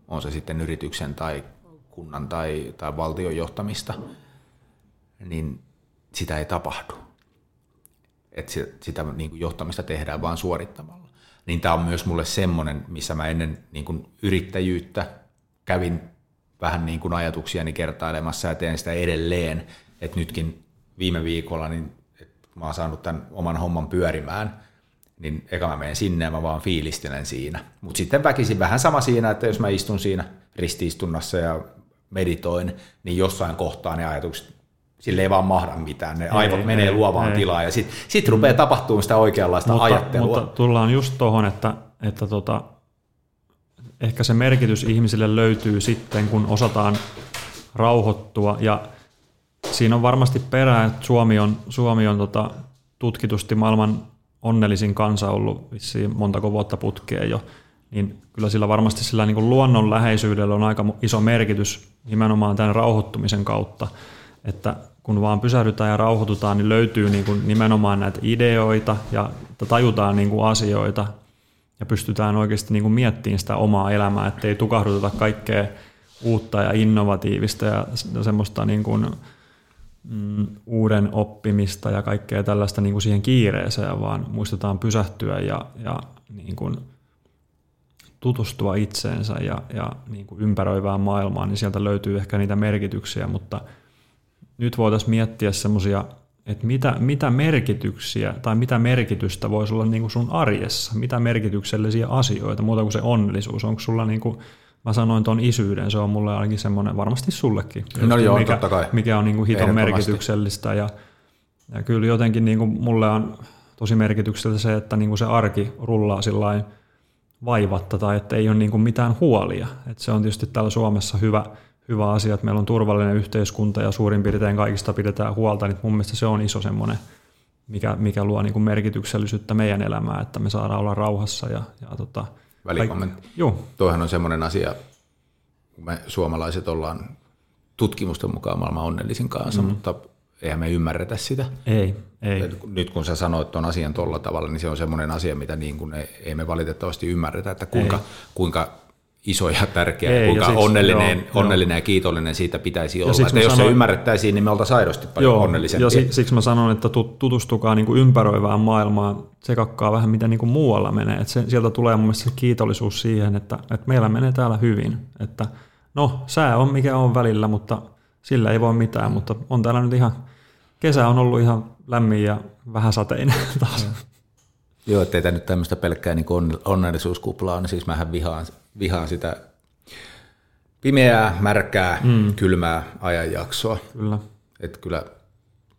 on se sitten yrityksen tai kunnan tai, tai valtion johtamista, niin sitä ei tapahdu että sitä niin kuin johtamista tehdään vain suorittamalla. Niin tämä on myös mulle semmoinen, missä mä ennen niin kuin yrittäjyyttä kävin vähän niin kuin ajatuksiani kertailemassa ja teen sitä edelleen. Että nytkin viime viikolla, niin että mä oon saanut tämän oman homman pyörimään, niin eka mä menen sinne ja mä vaan fiilistelen siinä. Mutta sitten väkisin vähän sama siinä, että jos mä istun siinä ristiistunnassa ja meditoin, niin jossain kohtaa ne ajatukset sille ei vaan mahda mitään, ne aivot ei, menee ei, luovaan ei. tilaan ja sitten sit rupeaa tapahtumaan sitä oikeanlaista mutta, ajattelua. Mutta tullaan just tuohon, että, että tota, ehkä se merkitys ihmisille löytyy sitten, kun osataan rauhoittua ja siinä on varmasti perää, että Suomi on, Suomi on tota, tutkitusti maailman onnellisin kansa ollut vissiin montako vuotta putkeen jo, niin kyllä sillä varmasti sillä niin kuin luonnon läheisyydellä on aika iso merkitys nimenomaan tämän rauhoittumisen kautta, että kun vaan pysähdytään ja rauhoitutaan, niin löytyy niin kuin nimenomaan näitä ideoita ja tajutaan niin kuin asioita ja pystytään oikeasti niin kuin miettimään sitä omaa elämää, ettei tukahduteta kaikkea uutta ja innovatiivista ja semmoista niin kuin, mm, uuden oppimista ja kaikkea tällaista niin kuin siihen kiireeseen, vaan muistetaan pysähtyä ja, ja niin kuin tutustua itseensä ja, ja niin kuin ympäröivään maailmaan, niin sieltä löytyy ehkä niitä merkityksiä, mutta – nyt voitaisiin miettiä semmoisia, että mitä, mitä merkityksiä tai mitä merkitystä voisi olla niin kuin sun arjessa, mitä merkityksellisiä asioita, muuta kuin se onnellisuus. Onko sulla, niin kuin, mä sanoin tuon isyyden, se on mulle ainakin semmoinen, varmasti sullekin, no joo, mikä, totta kai. mikä on niin kuin hiton merkityksellistä. Ja, ja kyllä jotenkin niin kuin mulle on tosi merkityksellistä se, että niin kuin se arki rullaa sillain vaivatta tai että ei ole niin kuin mitään huolia. että se on tietysti täällä Suomessa hyvä, hyvä asia, että meillä on turvallinen yhteiskunta ja suurin piirtein kaikista pidetään huolta, niin mun mielestä se on iso semmoinen, mikä, mikä luo niin kuin merkityksellisyyttä meidän elämään, että me saadaan olla rauhassa. Ja, ja tota, Välikommentti. Joo. Toihan on semmoinen asia, kun me suomalaiset ollaan tutkimusten mukaan maailman onnellisin kanssa, mm. mutta eihän me ymmärretä sitä. Ei, ei. Nyt kun sä sanoit tuon asian tuolla tavalla, niin se on semmoinen asia, mitä niin kuin ei, ei me valitettavasti ymmärretä, että kuinka, kuinka iso ja tärkeä, Ei, ja kuinka siksi- onnellinen, joo, onnellinen ja kiitollinen siitä pitäisi olla. siksi Että jos se sanoin- ymmärrettäisiin, niin me oltaisiin aidosti paljon Joo, onnellisempia. ja si- siksi mä sanon, että tut- tutustukaa niin kuin ympäröivään maailmaan, tsekakkaa vähän mitä niin kuin muualla menee. Et se, sieltä tulee mun mielestä se kiitollisuus siihen, että, että meillä menee täällä hyvin. Että no, sää on mikä on välillä, mutta sillä ei voi mitään, mutta on täällä nyt ihan, kesä on ollut ihan lämmin ja vähän sateinen *laughs* taas. Joo, ettei tämä nyt tämmöistä pelkkää niin on, onnellisuuskuplaa, niin siis mähän vihaan, vihaan sitä pimeää, märkää, mm. kylmää ajanjaksoa. Kyllä. Että kyllä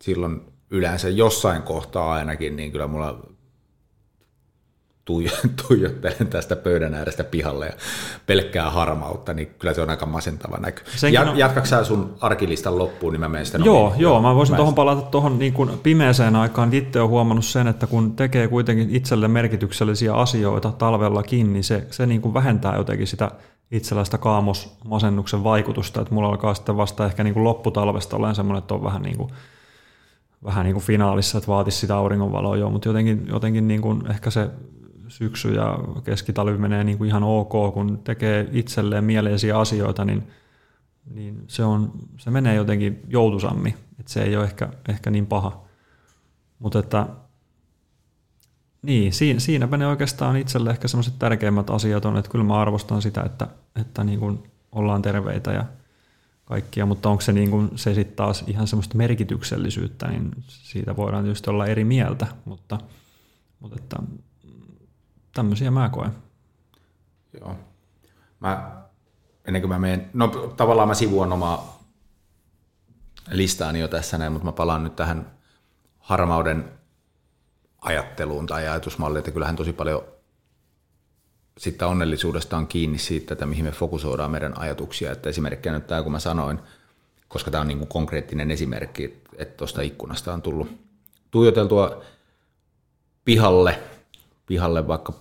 silloin yleensä jossain kohtaa ainakin, niin kyllä mulla *laughs* tuijottelen tästä pöydän äärestä pihalle ja pelkkää harmautta, niin kyllä se on aika masentava näky. Ja, on- Jatkatko sä sun arkilistan loppuun, niin mä menen sitä Joo, nopeammin. joo, mä voisin tuohon palata tuohon niin kuin pimeäseen aikaan. Itse olen huomannut sen, että kun tekee kuitenkin itselle merkityksellisiä asioita talvellakin, niin se, se niin kuin vähentää jotenkin sitä itselläistä kaamosmasennuksen vaikutusta. Että mulla alkaa sitten vasta ehkä niin kuin lopputalvesta olen semmoinen, että on vähän niin kuin, vähän niin kuin finaalissa, että vaatisi sitä auringonvaloa jo, mutta jotenkin, jotenkin niin kuin ehkä se syksy ja keskitalvi menee niin kuin ihan ok, kun tekee itselleen mieleisiä asioita, niin niin se, on, se menee jotenkin joutusammin, että se ei ole ehkä, ehkä niin paha. Mutta että niin, siinä, siinäpä ne oikeastaan itselle ehkä semmoiset tärkeimmät asiat on, että kyllä mä arvostan sitä, että, että niin kuin ollaan terveitä ja kaikkia, mutta onko se, niin kuin, se sitten taas ihan semmoista merkityksellisyyttä, niin siitä voidaan tietysti olla eri mieltä, mutta, mutta että tämmöisiä mä koen. Joo. Mä, ennen kuin mä menen, no tavallaan mä sivuan omaa listaani jo tässä näin, mutta mä palaan nyt tähän harmauden ajatteluun tai ajatusmalliin, että kyllähän tosi paljon sitten onnellisuudesta on kiinni siitä, että mihin me fokusoidaan meidän ajatuksia. Että esimerkkinä nyt tämä, kun mä sanoin, koska tämä on niin kuin konkreettinen esimerkki, että tuosta ikkunasta on tullut tuijoteltua pihalle, pihalle vaikka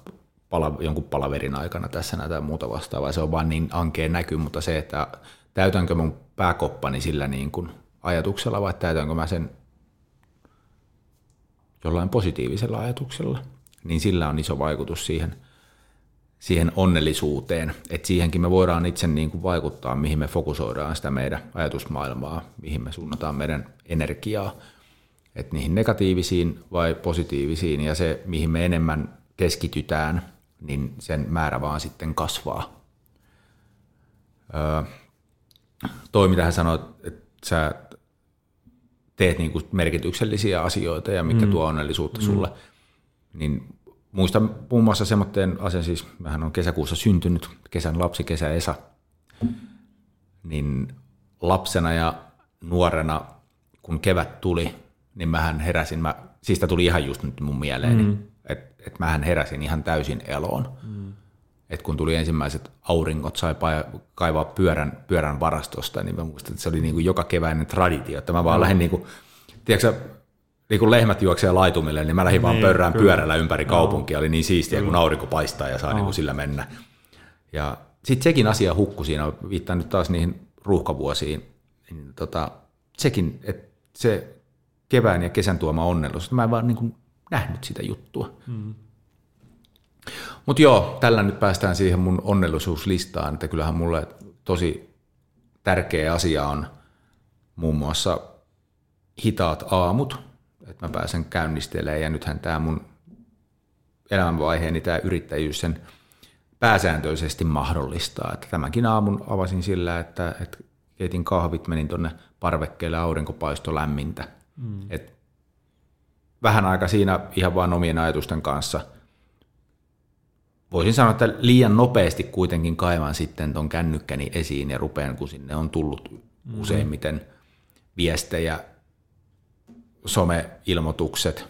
pala, jonkun palaverin aikana tässä näitä muuta vastaavaa. Se on vaan niin ankeen näky, mutta se, että täytänkö mun pääkoppani sillä niin kuin ajatuksella vai täytänkö mä sen jollain positiivisella ajatuksella, niin sillä on iso vaikutus siihen, siihen onnellisuuteen. Että siihenkin me voidaan itse niin kuin vaikuttaa, mihin me fokusoidaan sitä meidän ajatusmaailmaa, mihin me suunnataan meidän energiaa. Että niihin negatiivisiin vai positiivisiin ja se, mihin me enemmän keskitytään, niin sen määrä vaan sitten kasvaa. Öö, toi, mitä hän sanoi, että sä teet niinku merkityksellisiä asioita ja mikä mm. tuo onnellisuutta mm. sulle, niin muistan muun muassa semmoinen asian, siis mähän on kesäkuussa syntynyt, kesän lapsi, kesä Esa, niin lapsena ja nuorena, kun kevät tuli, niin mähän heräsin, mä, siis tämä tuli ihan just nyt mun mieleeni, mm. että et mähän heräsin ihan täysin eloon. Mm. Et kun tuli ensimmäiset auringot, sai kaivaa pyörän, pyörän varastosta, niin mä muistan, että se oli niin kuin joka keväinen traditio, että mä vaan mm. lähdin niin kuin, tiedätkö, niin kuin lehmät juoksee laitumille, niin mä lähdin vaan Niin, pörrään kyllä. pyörällä ympäri kaupunkia, oli niin siistiä, kun aurinko paistaa ja saa niin kuin sillä mennä. Ja sitten sekin asia hukku siinä, viittaan nyt taas niihin ruuhkavuosiin, niin tota, sekin, että se kevään ja kesän tuoma onnellisuus, mä en vaan niin kuin nähnyt sitä juttua. Mm. Mutta joo, tällä nyt päästään siihen mun onnellisuuslistaan, että kyllähän mulle tosi tärkeä asia on muun muassa hitaat aamut, että mä pääsen käynnistelemään ja nythän tämä mun elämänvaiheeni, tämä yrittäjyys sen pääsääntöisesti mahdollistaa. Että tämänkin aamun avasin sillä, että, että keitin kahvit, menin tuonne parvekkeelle, aurinko paistoi lämmintä. Mm. Et vähän aika siinä ihan vaan omien ajatusten kanssa. Voisin sanoa, että liian nopeasti kuitenkin kaivan sitten ton kännykkäni esiin ja rupean, kun sinne on tullut mm. useimmiten viestejä, some-ilmoitukset,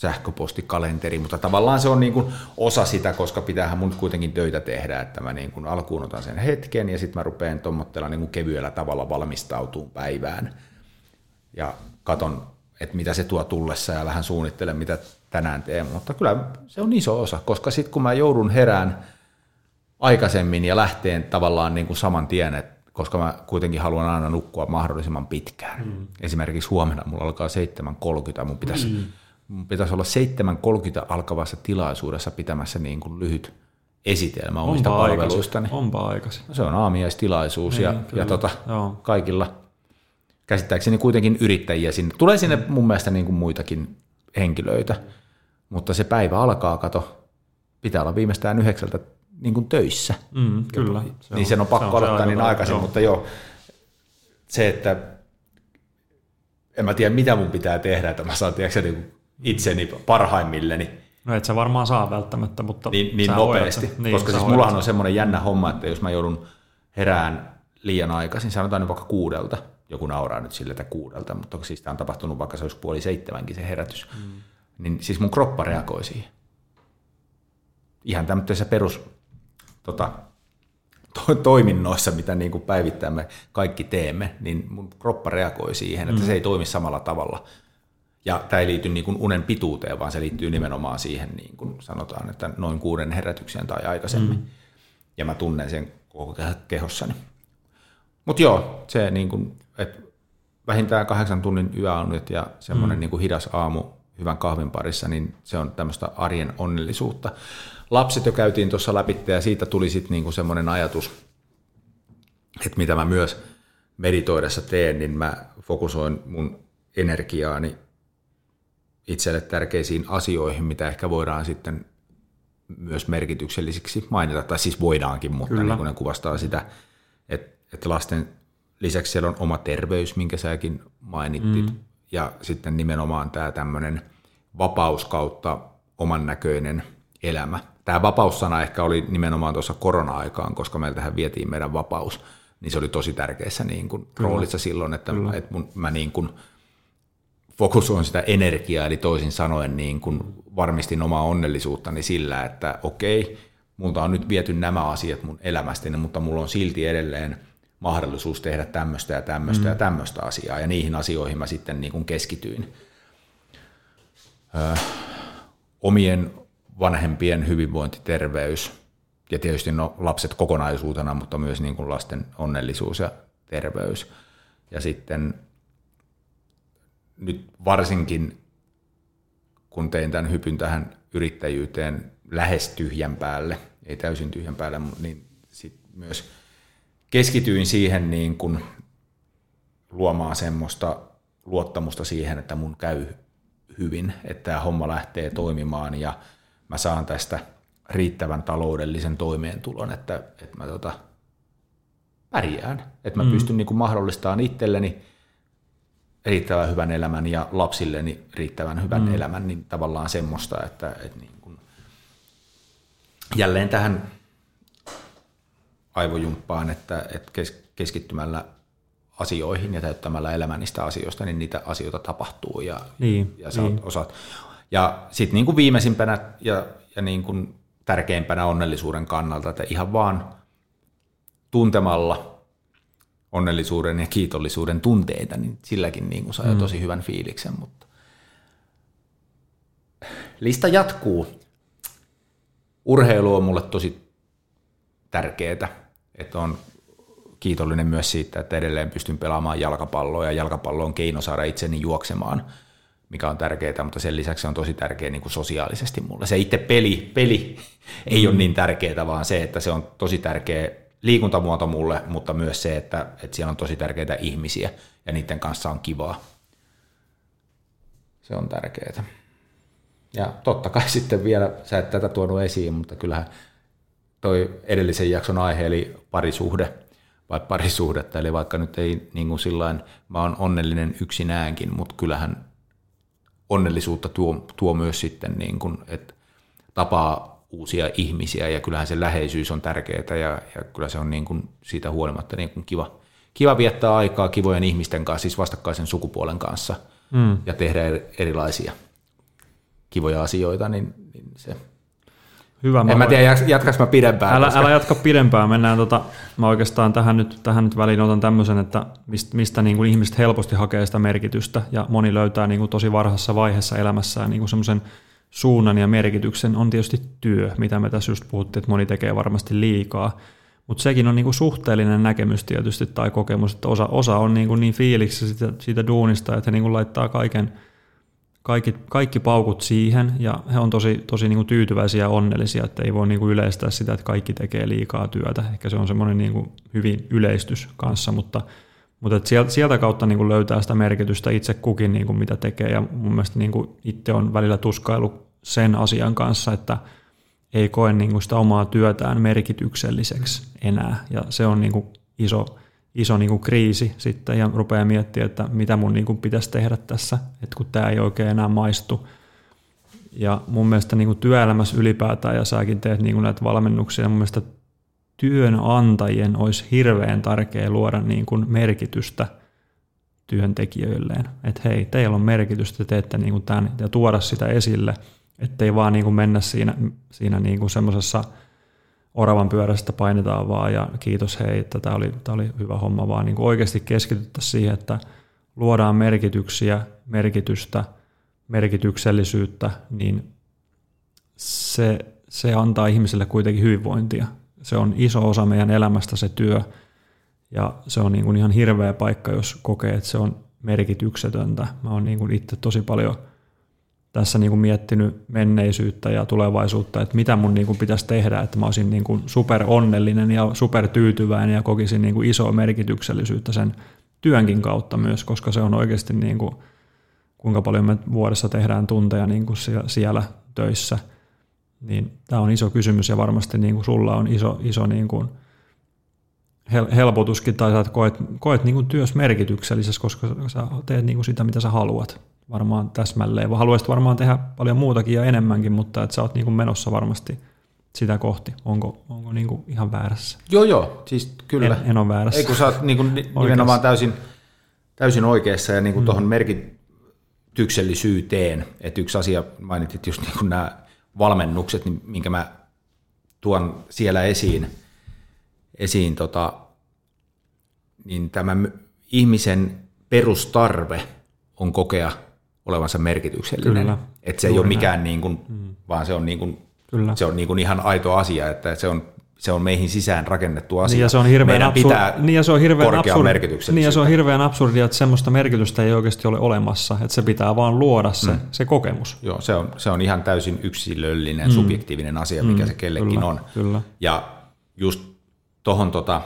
sähköpostikalenteri, mutta tavallaan se on niin kuin osa sitä, koska pitäähän mun kuitenkin töitä tehdä, että mä niin kuin alkuun otan sen hetken ja sitten mä rupean tommottella niin kuin kevyellä tavalla valmistautumaan päivään ja katon, että mitä se tuo tullessa ja vähän suunnittelen, mitä tänään teen, mutta kyllä se on iso osa, koska sitten kun mä joudun herään aikaisemmin ja lähteen tavallaan niin kuin saman tien, että koska mä kuitenkin haluan aina nukkua mahdollisimman pitkään. Mm. Esimerkiksi huomenna mulla alkaa 7.30, mun pitäisi, mm. mun pitäisi olla 7.30 alkavassa tilaisuudessa pitämässä niin kuin lyhyt esitelmä omista onpa palveluistani. Onpa aikaisin. No se on aamiaistilaisuus niin, ja, ja tota, kaikilla käsittääkseni kuitenkin yrittäjiä sinne. Tulee sinne mun mielestä niin kuin muitakin henkilöitä, mutta se päivä alkaa, kato, pitää olla viimeistään yhdeksältä niin kuin töissä. Mm, kyllä. Se niin on, sen on pakko se on aloittaa niin aikaisin, joo. mutta joo, se, että en mä tiedä mitä mun pitää tehdä, että mä saan tiedätkö, niin itseni parhaimmilleni. No et sä varmaan saa välttämättä, mutta Niin, niin nopeasti, niin, koska siis mullahan on semmoinen jännä homma, että jos mä joudun herään liian aikaisin, sanotaan nyt vaikka kuudelta, joku nauraa nyt sille, että kuudelta, mutta siis tämä on tapahtunut vaikka se olisi puoli seitsemänkin se herätys, mm. niin siis mun kroppa reagoi siihen. Ihan tämmöisessä perus tota, to, toiminnoissa, mitä niin kuin päivittäin me kaikki teemme, niin mun kroppa reagoi siihen, että mm. se ei toimi samalla tavalla. Ja tämä ei liity niin kuin unen pituuteen, vaan se liittyy nimenomaan siihen, niin kuin sanotaan, että noin kuuden herätykseen tai aikaisemmin. Mm. Ja mä tunnen sen koko kehossani. Mutta joo, se niin kuin, että vähintään kahdeksan tunnin yöunet ja semmoinen mm. niin kuin hidas aamu hyvän kahvin parissa, niin se on tämmöistä arjen onnellisuutta lapset jo käytiin tuossa läpi ja siitä tuli sitten niinku semmoinen ajatus, että mitä mä myös meditoidessa teen, niin mä fokusoin mun energiaani itselle tärkeisiin asioihin, mitä ehkä voidaan sitten myös merkityksellisiksi mainita, tai siis voidaankin, mutta niin kuin ne kuvastaa sitä, että, että lasten lisäksi siellä on oma terveys, minkä säkin mainittit, mm. ja sitten nimenomaan tämä tämmöinen vapaus kautta oman näköinen elämä. Tämä vapaussana ehkä oli nimenomaan tuossa korona-aikaan, koska meiltähän vietiin meidän vapaus, niin se oli tosi tärkeässä niin kuin roolissa silloin, että, että mun, mä niin kuin fokusoin sitä energiaa, eli toisin sanoen niin kuin varmistin omaa onnellisuuttani sillä, että okei, multa on nyt viety nämä asiat mun elämästäni, mutta mulla on silti edelleen mahdollisuus tehdä tämmöistä ja tämmöistä mm. ja tämmöistä asiaa, ja niihin asioihin mä sitten niin kuin keskityin. Ö, omien vanhempien hyvinvointi, terveys ja tietysti no, lapset kokonaisuutena, mutta myös niin kuin lasten onnellisuus ja terveys. Ja sitten nyt varsinkin, kun tein tämän hypyn tähän yrittäjyyteen lähes tyhjän päälle, ei täysin tyhjän päälle, niin sit myös keskityin siihen niin kuin luomaan semmoista luottamusta siihen, että mun käy hyvin, että tämä homma lähtee toimimaan ja – mä saan tästä riittävän taloudellisen toimeentulon, että, että mä tota, pärjään, että mä mm. pystyn niin kuin mahdollistamaan itselleni riittävän hyvän elämän ja lapsilleni riittävän hyvän mm. elämän, niin tavallaan semmoista, että, että niin kuin, jälleen tähän aivojumppaan, että, että keskittymällä asioihin ja täyttämällä elämän niistä asioista, niin niitä asioita tapahtuu ja, niin, ja sä niin. osaat, ja sitten niin kuin viimeisimpänä ja, ja niin kuin tärkeimpänä onnellisuuden kannalta, että ihan vaan tuntemalla onnellisuuden ja kiitollisuuden tunteita, niin silläkin niin kuin saa mm. tosi hyvän fiiliksen. Mutta lista jatkuu. Urheilu on mulle tosi tärkeää, että on kiitollinen myös siitä, että edelleen pystyn pelaamaan jalkapalloa ja jalkapallo on keino saada itseni juoksemaan – mikä on tärkeää, mutta sen lisäksi on tosi tärkeä niin kuin sosiaalisesti mulle. Se itse peli, peli *laughs* ei ole niin tärkeää, vaan se, että se on tosi tärkeä liikuntamuoto mulle, mutta myös se, että, että siellä on tosi tärkeitä ihmisiä ja niiden kanssa on kivaa. Se on tärkeää. Ja totta kai *laughs* sitten vielä, sä et tätä tuonut esiin, mutta kyllähän toi edellisen jakson aihe eli parisuhde vai parisuhdetta, eli vaikka nyt ei niin kuin sillain, mä oon onnellinen yksinäänkin, mutta kyllähän onnellisuutta tuo, tuo myös sitten, niin kuin, että tapaa uusia ihmisiä ja kyllähän se läheisyys on tärkeää ja, ja kyllä se on niin kuin siitä huolimatta niin kuin kiva, kiva viettää aikaa kivojen ihmisten kanssa, siis vastakkaisen sukupuolen kanssa mm. ja tehdä erilaisia kivoja asioita, niin, niin se Hyvä, en mä, mä tiedä, jatkaks mä pidempään. Älä, koska... älä jatka pidempään, mennään tota, mä oikeastaan tähän nyt, tähän nyt väliin otan tämmöisen, että mistä, mistä niin kuin ihmiset helposti hakee sitä merkitystä ja moni löytää niin kuin tosi varhaisessa vaiheessa elämässään niin kuin semmoisen suunnan ja merkityksen on tietysti työ, mitä me tässä just puhuttiin, että moni tekee varmasti liikaa. Mutta sekin on niinku suhteellinen näkemys tietysti tai kokemus, että osa, osa on niinku niin fiiliksi siitä, siitä duunista, että he niinku laittaa kaiken, kaikki, kaikki paukut siihen ja he on tosi, tosi niinku tyytyväisiä ja onnellisia, että ei voi niinku yleistää sitä, että kaikki tekee liikaa työtä. Ehkä se on semmoinen niinku hyvin yleistys kanssa, mutta, mutta et sieltä, sieltä kautta niinku löytää sitä merkitystä itse kukin, niinku mitä tekee ja mun mielestä niinku itse on välillä tuskailu sen asian kanssa, että – ei koe niin kuin sitä omaa työtään merkitykselliseksi enää. Ja se on niin kuin iso, iso niin kuin kriisi sitten ja rupeaa miettimään, että mitä mun niin kuin pitäisi tehdä tässä, että kun tämä ei oikein enää maistu. Ja mun mielestä niin kuin työelämässä ylipäätään, ja säkin teet niin kuin näitä valmennuksia, mun mielestä työnantajien olisi hirveän tärkeää luoda niin kuin merkitystä työntekijöilleen. Että hei, teillä on merkitystä, te teette niin kuin tämän, ja tuoda sitä esille – ettei vaan niin kuin mennä siinä, siinä niin kuin semmoisessa oravan pyörästä painetaan vaan ja kiitos hei, että tämä oli, tämä oli hyvä homma, vaan niin kuin oikeasti keskityttäisiin siihen, että luodaan merkityksiä, merkitystä, merkityksellisyyttä, niin se, se antaa ihmisille kuitenkin hyvinvointia. Se on iso osa meidän elämästä se työ ja se on niin kuin ihan hirveä paikka, jos kokee, että se on merkityksetöntä. Mä oon niin kuin itse tosi paljon – tässä niin kuin miettinyt menneisyyttä ja tulevaisuutta, että mitä mun niin kuin pitäisi tehdä, että mä olisin niin kuin super onnellinen ja super tyytyväinen ja kokisin niin kuin isoa merkityksellisyyttä sen työnkin kautta myös, koska se on oikeasti niin kuin, kuinka paljon me vuodessa tehdään tunteja niin kuin siellä töissä, niin tämä on iso kysymys ja varmasti niin kuin sulla on iso, iso niin kuin helpotuskin tai sä koet, koet niin kuin työs merkityksellisessä, koska sä teet niin kuin sitä, mitä sä haluat varmaan täsmälleen. Haluaisit varmaan tehdä paljon muutakin ja enemmänkin, mutta että sä oot niin kuin menossa varmasti sitä kohti. Onko, onko niin kuin ihan väärässä? Joo, joo, siis kyllä. En, en ole väärässä. Ei kun sä oot niin kuin *laughs* nimenomaan täysin, täysin oikeassa ja niin kuin mm. tuohon merkityksellisyyteen, että yksi asia mainitit just niin kuin nämä valmennukset, niin minkä mä tuon siellä esiin, esiin tota, niin tämä ihmisen perustarve on kokea olevansa merkityksellinen. Kyllä. Että se ei ole mikään, niin kuin, mm. vaan se on, niin kuin, Kyllä. se on niin kuin ihan aito asia, että se on, se on meihin sisään rakennettu asia. Niin ja se on hirveän Meidän pitää niin ja se on hirveän absurd, Niin ja se on hirveän absurdia, että semmoista merkitystä ei oikeasti ole olemassa, että se pitää vaan luoda se, mm. se kokemus. Joo, se on, se on ihan täysin yksilöllinen, mm. subjektiivinen asia, mikä mm. se kellekin Kyllä. on. Kyllä. Ja just tuohon tota,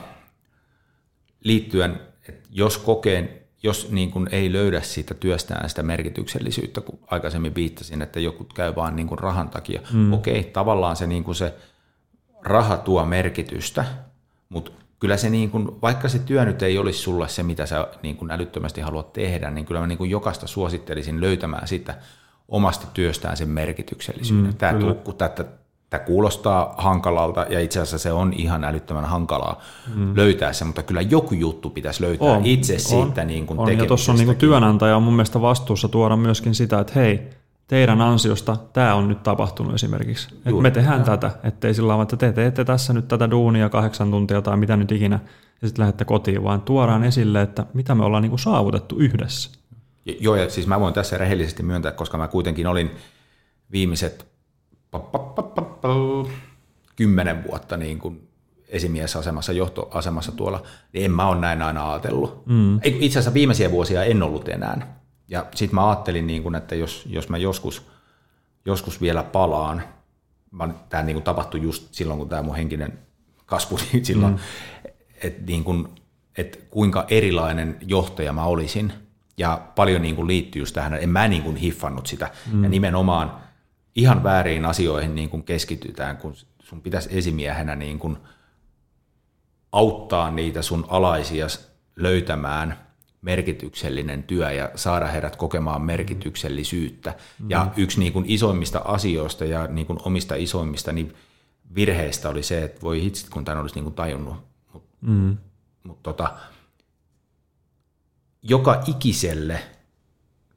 liittyen, että jos kokeen jos niin kuin ei löydä siitä työstään sitä merkityksellisyyttä, kun aikaisemmin viittasin, että joku käy vaan niin kuin rahan takia. Mm. Okei, tavallaan se, niin kuin se raha tuo merkitystä, mutta kyllä se, niin kuin, vaikka se työ nyt ei olisi sulle se, mitä sä niin kuin älyttömästi haluat tehdä, niin kyllä mä niin kuin jokaista suosittelisin löytämään sitä omasta työstään sen merkityksellisyyden. Mm, Tämä tukku, tätä, tämä kuulostaa hankalalta ja itse asiassa se on ihan älyttömän hankalaa mm. löytää se, mutta kyllä joku juttu pitäisi löytää on, itse on, siitä niin kuin on. Ja tuossa on niin kuin työnantaja on mun mielestä vastuussa tuoda myöskin sitä, että hei, teidän ansiosta tämä on nyt tapahtunut esimerkiksi. Että me tehdään ja. tätä, ettei sillä tavalla, että te teette tässä nyt tätä duunia kahdeksan tuntia tai mitä nyt ikinä, ja sitten lähdette kotiin, vaan tuodaan esille, että mitä me ollaan niin kuin saavutettu yhdessä. Joo, ja siis mä voin tässä rehellisesti myöntää, koska mä kuitenkin olin viimeiset kymmenen vuotta niin kuin esimiesasemassa, johtoasemassa tuolla, niin en mä ole näin aina ajatellut. Mm. Itse asiassa viimeisiä vuosia en ollut enää. Ja sitten mä ajattelin, niin kuin, että jos, jos mä joskus, joskus vielä palaan, tämä niin tapahtui just silloin, kun tämä mun henkinen kasvu, *laughs* niin silloin, mm. että niin kuin, et kuinka erilainen johtaja mä olisin. Ja paljon niin kuin liittyy just tähän, en mä niin kuin hiffannut sitä. Mm. Ja nimenomaan – ihan väärin asioihin niin kuin keskitytään, kun sun pitäisi esimiehenä niin kuin auttaa niitä sun alaisia löytämään merkityksellinen työ ja saada heidät kokemaan merkityksellisyyttä. Mm. Ja yksi niin kuin isoimmista asioista ja niin kuin omista isoimmista niin virheistä oli se, että voi hitsit, kun tämän olisi niin kuin tajunnut. Mutta mm. mut tota, joka ikiselle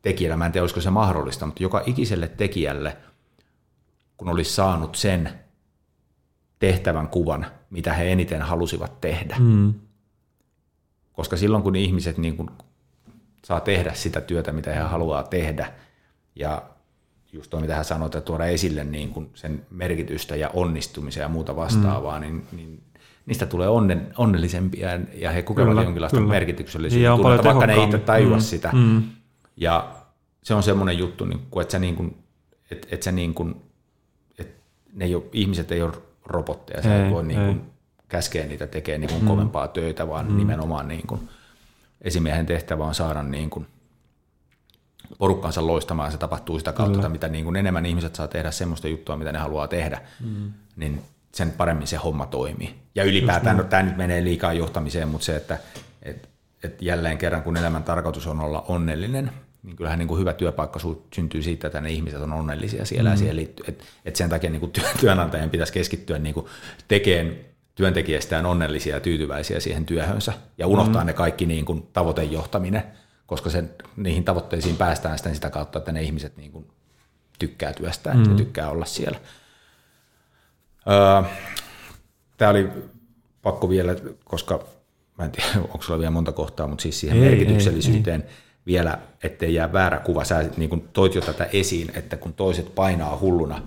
tekijälle, mä en tiedä olisiko se mahdollista, mutta joka ikiselle tekijälle – kun olisi saanut sen tehtävän kuvan, mitä he eniten halusivat tehdä. Mm. Koska silloin, kun ihmiset niin kuin saa tehdä sitä työtä, mitä he haluaa tehdä, ja just tuo, mitä hän sanoi, että tuoda esille niin kuin sen merkitystä ja onnistumisen ja muuta vastaavaa, mm. niin, niin niistä tulee onnen, onnellisempia ja he kokevat Kyllä, jonkinlaista kyllä. merkityksellisyyttä, Ja on paljon vaikka ne itse tajua Mm, sitä. mm. Ja se on semmoinen juttu, niin kuin, että, sä niin kuin, että, että, sä niin kuin, että ne ei ole, ihmiset ei ole robotteja, sä Ei, voi niin kuin käskeä niitä tekemään niin kuin kovempaa töitä, vaan mm. nimenomaan niin kuin, esimiehen tehtävä on saada niin kuin, porukkansa loistamaan, ja se tapahtuu sitä kautta, että mitä niin kuin enemmän ihmiset saa tehdä semmoista juttua, mitä ne haluaa tehdä, mm. niin sen paremmin se homma toimii. Ja ylipäätään, no, tämä nyt menee liikaa johtamiseen, mutta se, että et, et jälleen kerran, kun elämän tarkoitus on olla onnellinen, niin kyllähän niin kuin hyvä työpaikka syntyy siitä, että ne ihmiset on onnellisia siellä, mm. ja siihen liittyy, että et sen takia niin kuin työ, työnantajan pitäisi keskittyä niin kuin tekemään työntekijästään onnellisia ja tyytyväisiä siihen työhönsä, ja unohtaa mm. ne kaikki niin kuin tavoitejohtaminen, koska sen, niihin tavoitteisiin päästään sitten sitä kautta, että ne ihmiset niin kuin tykkää työstään mm. ja tykkää olla siellä. Öö, Tämä oli pakko vielä, koska mä en tiedä, *laughs* onko sulla vielä monta kohtaa, mutta siis siihen Ei, merkityksellisyyteen ei, ei. Vielä, ettei jää väärä kuva. Sä niin kuin toit jo tätä esiin, että kun toiset painaa hulluna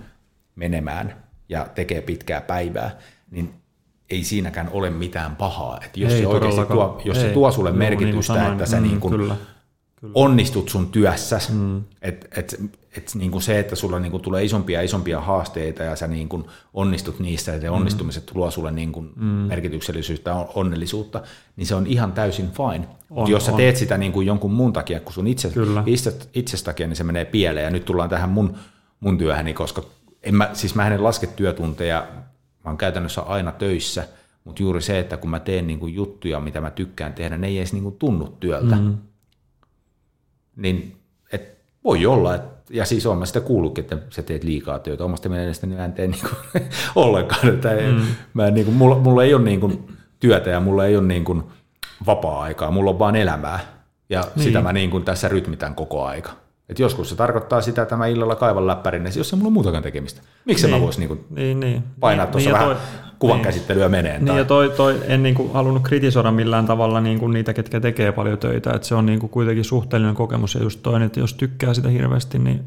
menemään ja tekee pitkää päivää, niin ei siinäkään ole mitään pahaa. Että jos Ei se oikeasti tuo, jos se Ei. tuo sulle niin kuin merkitystä, sanoin, että sä mm, niin kuin kyllä. Onnistut sun työssä, mm. että et, et, niin kuin se, että sulla niin kuin tulee isompia ja isompia haasteita ja sä niin kuin onnistut niissä ja ne onnistumiset tuo sulle niin kuin mm. merkityksellisyyttä ja onnellisuutta, niin se on ihan täysin fine. Mutta jos sä on. teet sitä niin kuin jonkun muun takia kuin sun itse, Kyllä. itse, itses takia, niin se menee pieleen. Ja nyt tullaan tähän mun, mun työhöni, koska en mä, siis mä en laske työtunteja, mä oon käytännössä aina töissä, mutta juuri se, että kun mä teen niin kuin juttuja, mitä mä tykkään tehdä, ne ei edes niin kuin tunnu työltä. Mm niin et voi olla, et, ja siis olen mä sitä kuullutkin, että sä teet liikaa työtä. Omasta mielestäni mä en tee niinku *laughs* ollenkaan. Että mm. mä en, niinku, mulla, mulla ei ole niinku työtä ja mulla ei ole niinku vapaa-aikaa, mulla on vaan elämää. Ja niin. sitä mä niinku tässä rytmitän koko aika. Et joskus se tarkoittaa sitä, että mä illalla kaivan läppärin, niin jos ei mulla on muutakaan tekemistä. Miksi niin. mä voisin niinku Niin, niin. painaa niin, tuossa niin, vähän toi- kuvan niin. käsittelyä meneen? Niin ja toi, toi, en niinku halunnut kritisoida millään tavalla niinku niitä, ketkä tekee paljon töitä. Et se on niinku kuitenkin suhteellinen kokemus ja just toinen, että jos tykkää sitä hirveästi, niin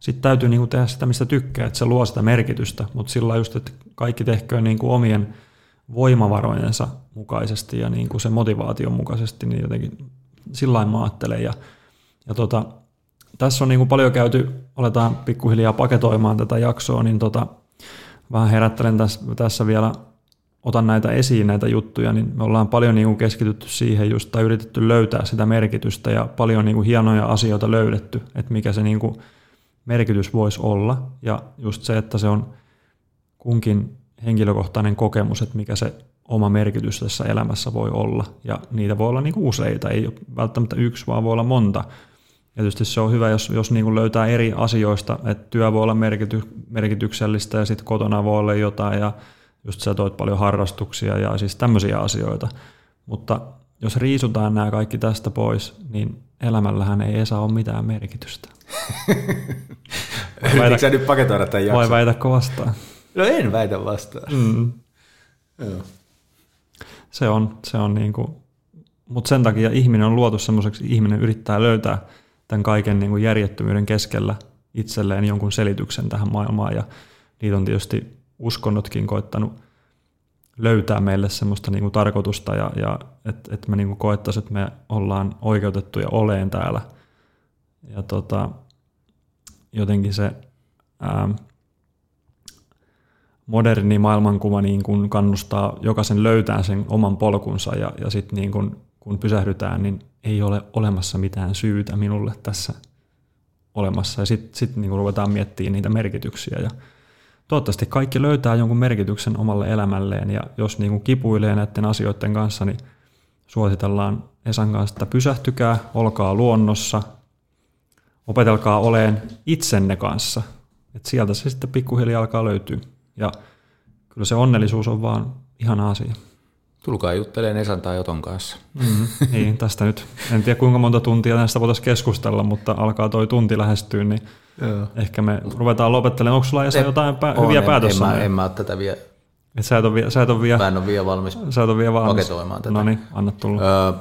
sitten täytyy niinku tehdä sitä, mistä tykkää, että se luo sitä merkitystä. Mutta sillä just, että kaikki tehköön niinku omien voimavarojensa mukaisesti ja niinku se motivaation mukaisesti, niin jotenkin sillä lailla mä ajattelen. Ja, ja tota, tässä on niinku paljon käyty, aletaan pikkuhiljaa paketoimaan tätä jaksoa, niin tota, vähän herättelen tässä, tässä vielä, otan näitä esiin, näitä juttuja, niin me ollaan paljon niin kuin keskitytty siihen just, tai yritetty löytää sitä merkitystä ja paljon niin kuin hienoja asioita löydetty, että mikä se niin kuin merkitys voisi olla. Ja just se, että se on kunkin henkilökohtainen kokemus, että mikä se oma merkitys tässä elämässä voi olla. Ja niitä voi olla niin kuin useita, ei ole välttämättä yksi, vaan voi olla monta. Ja tietysti se on hyvä, jos, jos niin kuin löytää eri asioista, että työ voi olla merkity, merkityksellistä ja sitten kotona voi olla jotain ja just sä toit paljon harrastuksia ja siis tämmöisiä asioita. Mutta jos riisutaan nämä kaikki tästä pois, niin elämällähän ei Esa ole mitään merkitystä. *laughs* Yritätkö sä nyt paketoida tämän jakson? Vai väitäkö vastaan? No en väitä vastaan. Mm. Joo. Se on, se on niin kuin, mutta sen takia ihminen on luotu semmoiseksi, ihminen yrittää löytää tämän kaiken niin kuin järjettömyyden keskellä itselleen jonkun selityksen tähän maailmaan. Ja niitä on tietysti uskonnotkin koittanut löytää meille semmoista niin kuin tarkoitusta ja, ja että et me niin kuin koettaisiin, että me ollaan oikeutettuja oleen täällä. Ja tota, jotenkin se ää, moderni maailmankuva niin kuin kannustaa jokaisen löytää sen oman polkunsa ja, ja sitten niin kuin, kun pysähdytään, niin ei ole olemassa mitään syytä minulle tässä olemassa. Ja sitten sit niin ruvetaan miettimään niitä merkityksiä. Ja toivottavasti kaikki löytää jonkun merkityksen omalle elämälleen ja jos niin kuin kipuilee näiden asioiden kanssa, niin suositellaan Esan kanssa, että pysähtykää, olkaa luonnossa, opetelkaa oleen itsenne kanssa. Et sieltä se sitten pikkuhiljaa alkaa löytyä. Ja kyllä se onnellisuus on vaan ihana asia. Tulkaa juttelemaan Esan tai Oton kanssa. Mm, *laughs* niin, tästä nyt, en tiedä kuinka monta tuntia tästä voitaisiin keskustella, mutta alkaa toi tunti lähestyä, niin Joo. ehkä me ruvetaan lopettelemaan. Onko sulla Esa jotain pä- On, hyviä en, päätössä? En, mä, en mä ole tätä vielä, Et sä et ole, vie- sä et ole vielä, mä en ole vielä valmis sä et ole vielä valmis. paketoimaan tätä. No niin, anna tulla. Öö,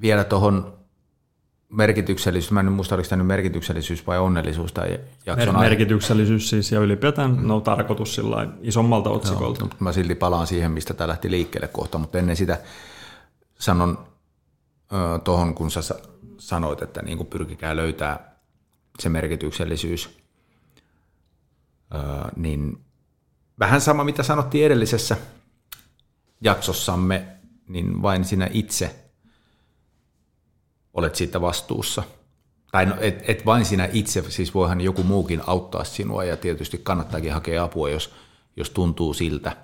vielä tuohon merkityksellisyys, mä en muista oliko tämä nyt merkityksellisyys vai onnellisuus tai jakson Mer- merkityksellisyys siis ja ylipäätään no, tarkoitus sillä isommalta otsikolta. Joo, mä silti palaan siihen, mistä tämä lähti liikkeelle kohta, mutta ennen sitä sanon tuohon, kun sä sanoit, että niin kuin pyrkikää löytää se merkityksellisyys, öö, niin vähän sama, mitä sanottiin edellisessä jaksossamme, niin vain sinä itse olet siitä vastuussa. Tai no, et, et vain sinä itse, siis voihan joku muukin auttaa sinua ja tietysti kannattaakin hakea apua, jos, jos tuntuu siltä.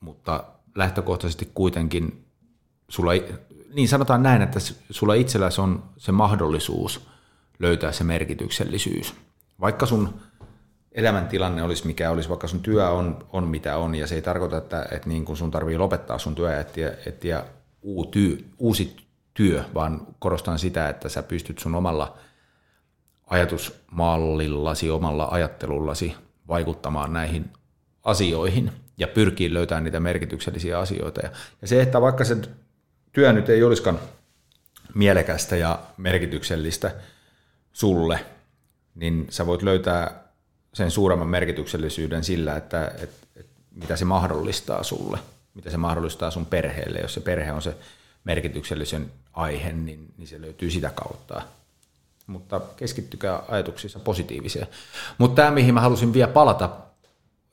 Mutta lähtökohtaisesti kuitenkin sulla, niin sanotaan näin, että sulla itselläsi on se mahdollisuus löytää se merkityksellisyys. Vaikka sun elämäntilanne olisi mikä olisi, vaikka sun työ on, on mitä on, ja se ei tarkoita, että, että niin kun sun tarvii lopettaa sun työ ja etsiä, etsiä uusi työ, vaan korostan sitä, että sä pystyt sun omalla ajatusmallillasi, omalla ajattelullasi vaikuttamaan näihin asioihin ja pyrkii löytämään niitä merkityksellisiä asioita. Ja, se, että vaikka se työ nyt ei olisikaan mielekästä ja merkityksellistä sulle, niin sä voit löytää sen suuremman merkityksellisyyden sillä, että, että, että mitä se mahdollistaa sulle, mitä se mahdollistaa sun perheelle. Jos se perhe on se merkityksellisen aihe, niin, niin se löytyy sitä kautta. Mutta keskittykää ajatuksissa positiiviseen. Mutta tämä, mihin mä halusin vielä palata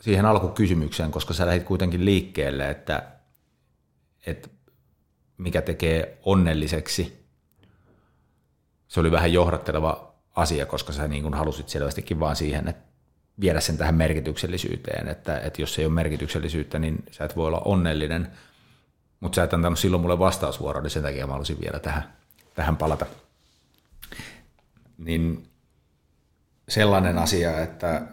siihen alkukysymykseen, koska sä lähdit kuitenkin liikkeelle, että, että mikä tekee onnelliseksi. Se oli vähän johdatteleva asia, koska sä niin halusit selvästikin vaan siihen, että viedä sen tähän merkityksellisyyteen, että, että jos ei ole merkityksellisyyttä, niin sä et voi olla onnellinen – mutta sä et antanut silloin mulle vastausvuoroa, niin sen takia mä halusin vielä tähän, tähän palata. Niin sellainen asia, että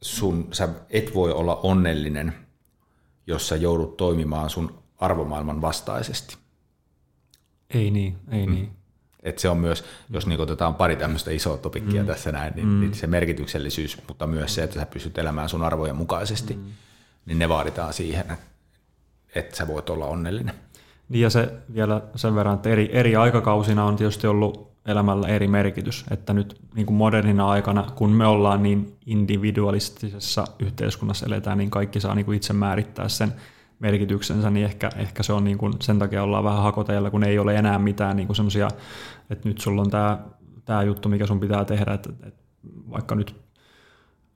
sun, sä et voi olla onnellinen, jos sä joudut toimimaan sun arvomaailman vastaisesti. Ei niin, ei mm. niin. Et se on myös, jos niin otetaan pari tämmöistä isoa topikkia mm. tässä näin, niin, mm. niin se merkityksellisyys, mutta myös se, että sä pystyt elämään sun arvojen mukaisesti, mm. niin ne vaaditaan siihen, että sä voit olla onnellinen. Niin ja se vielä sen verran, että eri, eri aikakausina on tietysti ollut elämällä eri merkitys, että nyt niin kuin modernina aikana, kun me ollaan niin individualistisessa yhteiskunnassa eletään, niin kaikki saa niin kuin itse määrittää sen merkityksensä, niin ehkä, ehkä se on niin kuin, sen takia ollaan vähän hakoteilla, kun ei ole enää mitään niin semmoisia, että nyt sulla on tämä, tämä juttu, mikä sun pitää tehdä, että, että vaikka nyt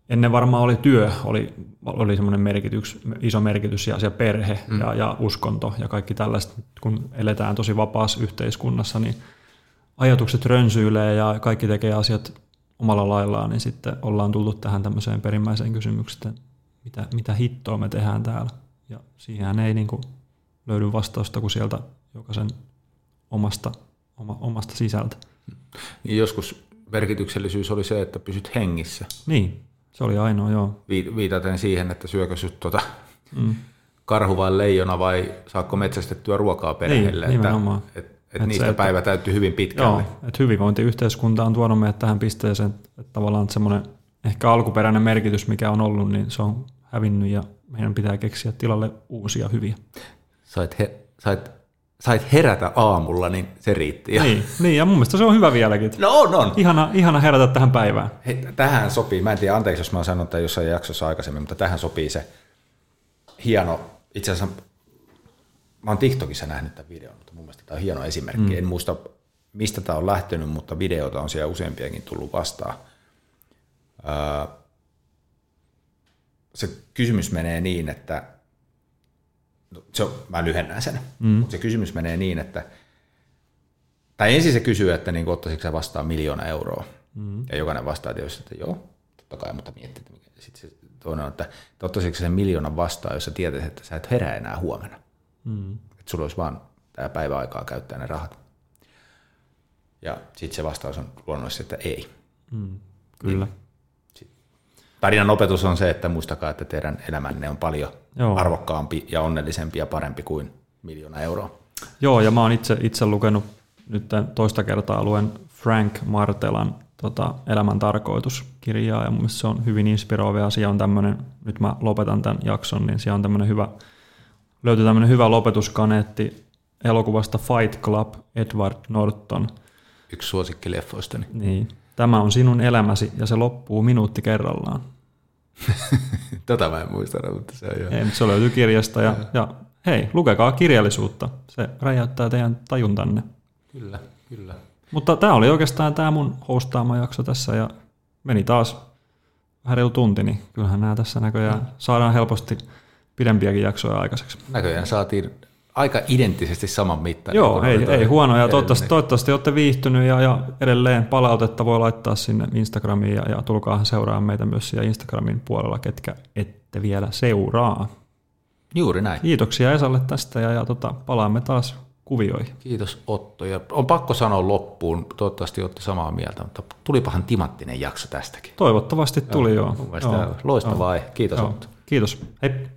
ennen varmaan oli työ, oli, oli semmoinen merkitys, iso merkitys ja se perhe mm. ja, ja uskonto ja kaikki tällaiset. Kun eletään tosi vapaassa yhteiskunnassa, niin ajatukset rönsyilee ja kaikki tekee asiat omalla laillaan, niin sitten ollaan tultu tähän tämmöiseen perimmäiseen kysymykseen, että mitä, mitä hittoa me tehdään täällä. Ja siihen ei niin kuin löydy vastausta kuin sieltä jokaisen omasta, oma, omasta sisältä. Joskus merkityksellisyys oli se, että pysyt hengissä. Niin, se oli ainoa, joo. Viitaten siihen, että syökö sut tuota mm. karhu vai leijona vai saakko metsästettyä ruokaa perheelle. Niin, nimenomaan. Että, et, et, et niistä se, päivä täytyy hyvin pitkälle. Joo, että hyvinvointiyhteiskunta on tuonut meidät tähän pisteeseen, että tavallaan semmoinen ehkä alkuperäinen merkitys, mikä on ollut, niin se on hävinnyt ja meidän pitää keksiä tilalle uusia hyviä. Sait, he, sait sait herätä aamulla, niin se riitti. Niin, niin, ja mun mielestä se on hyvä vieläkin. No on, on. Ihana, ihana herätä tähän päivään. Hei, tähän sopii, mä en tiedä, anteeksi jos mä oon sanonut tämän jossain jaksossa aikaisemmin, mutta tähän sopii se hieno, itse asiassa mä oon TikTokissa nähnyt tämän videon, mutta mun mielestä tämä on hieno esimerkki. Mm. En muista, mistä tämä on lähtenyt, mutta videota on siellä useampiakin tullut vastaan. Öö, se kysymys menee niin, että No, se on, mä lyhennän sen, mm. mutta se kysymys menee niin, että tai ensin se kysyy, että niin ottaisitko sä vastaan miljoona euroa. Mm. Ja jokainen vastaa tietysti, että joo, totta kai, mutta miettii, että sitten se toinen on, että ottaisitko sen miljoonan vastaan, jos sä tietäisit, että sä et herää enää huomenna. Mm. Että sulla olisi vaan tämä päivä aikaa käyttää ne rahat. Ja sitten se vastaus on luonnollisesti, että ei. Mm. Kyllä. Niin tarinan opetus on se, että muistakaa, että teidän elämänne on paljon Joo. arvokkaampi ja onnellisempi ja parempi kuin miljoona euroa. Joo, ja mä oon itse, itse lukenut nyt toista kertaa luen Frank Martelan tota, Elämän tarkoituskirjaa, ja mun se on hyvin inspiroiva asia on tämmöinen, nyt mä lopetan tämän jakson, niin siellä on tämmöinen hyvä, löytyy tämmöinen hyvä lopetuskaneetti elokuvasta Fight Club, Edward Norton. Yksi suosikkileffoistani. Niin. Tämä on sinun elämäsi ja se loppuu minuutti kerrallaan. *laughs* Tätä mä en muista, mutta se on jo. Ei, mutta se löytyy kirjasta ja, ja hei, lukekaa kirjallisuutta. Se räjäyttää teidän tajuntanne. Kyllä, kyllä. Mutta tämä oli oikeastaan tämä mun hostaama jakso tässä ja meni taas vähän reilu tunti, niin kyllähän nämä tässä näköjään saadaan helposti pidempiäkin jaksoja aikaiseksi. Näköjään saatiin aika identtisesti saman mittainen. Joo, ei, ei huono. Ja toivottavasti, toivottavasti olette viihtynyt ja, ja edelleen palautetta voi laittaa sinne Instagramiin ja, ja tulkaahan seuraa meitä myös siellä Instagramin puolella, ketkä ette vielä seuraa. Juuri näin. Kiitoksia Esalle tästä ja, ja tota, palaamme taas kuvioihin. Kiitos Otto. Ja on pakko sanoa loppuun, toivottavasti olette samaa mieltä, mutta tulipahan timanttinen jakso tästäkin. Toivottavasti tuli joo. joo. joo. Loistavaa. Joo. Kiitos joo. Otto. Kiitos. Hei.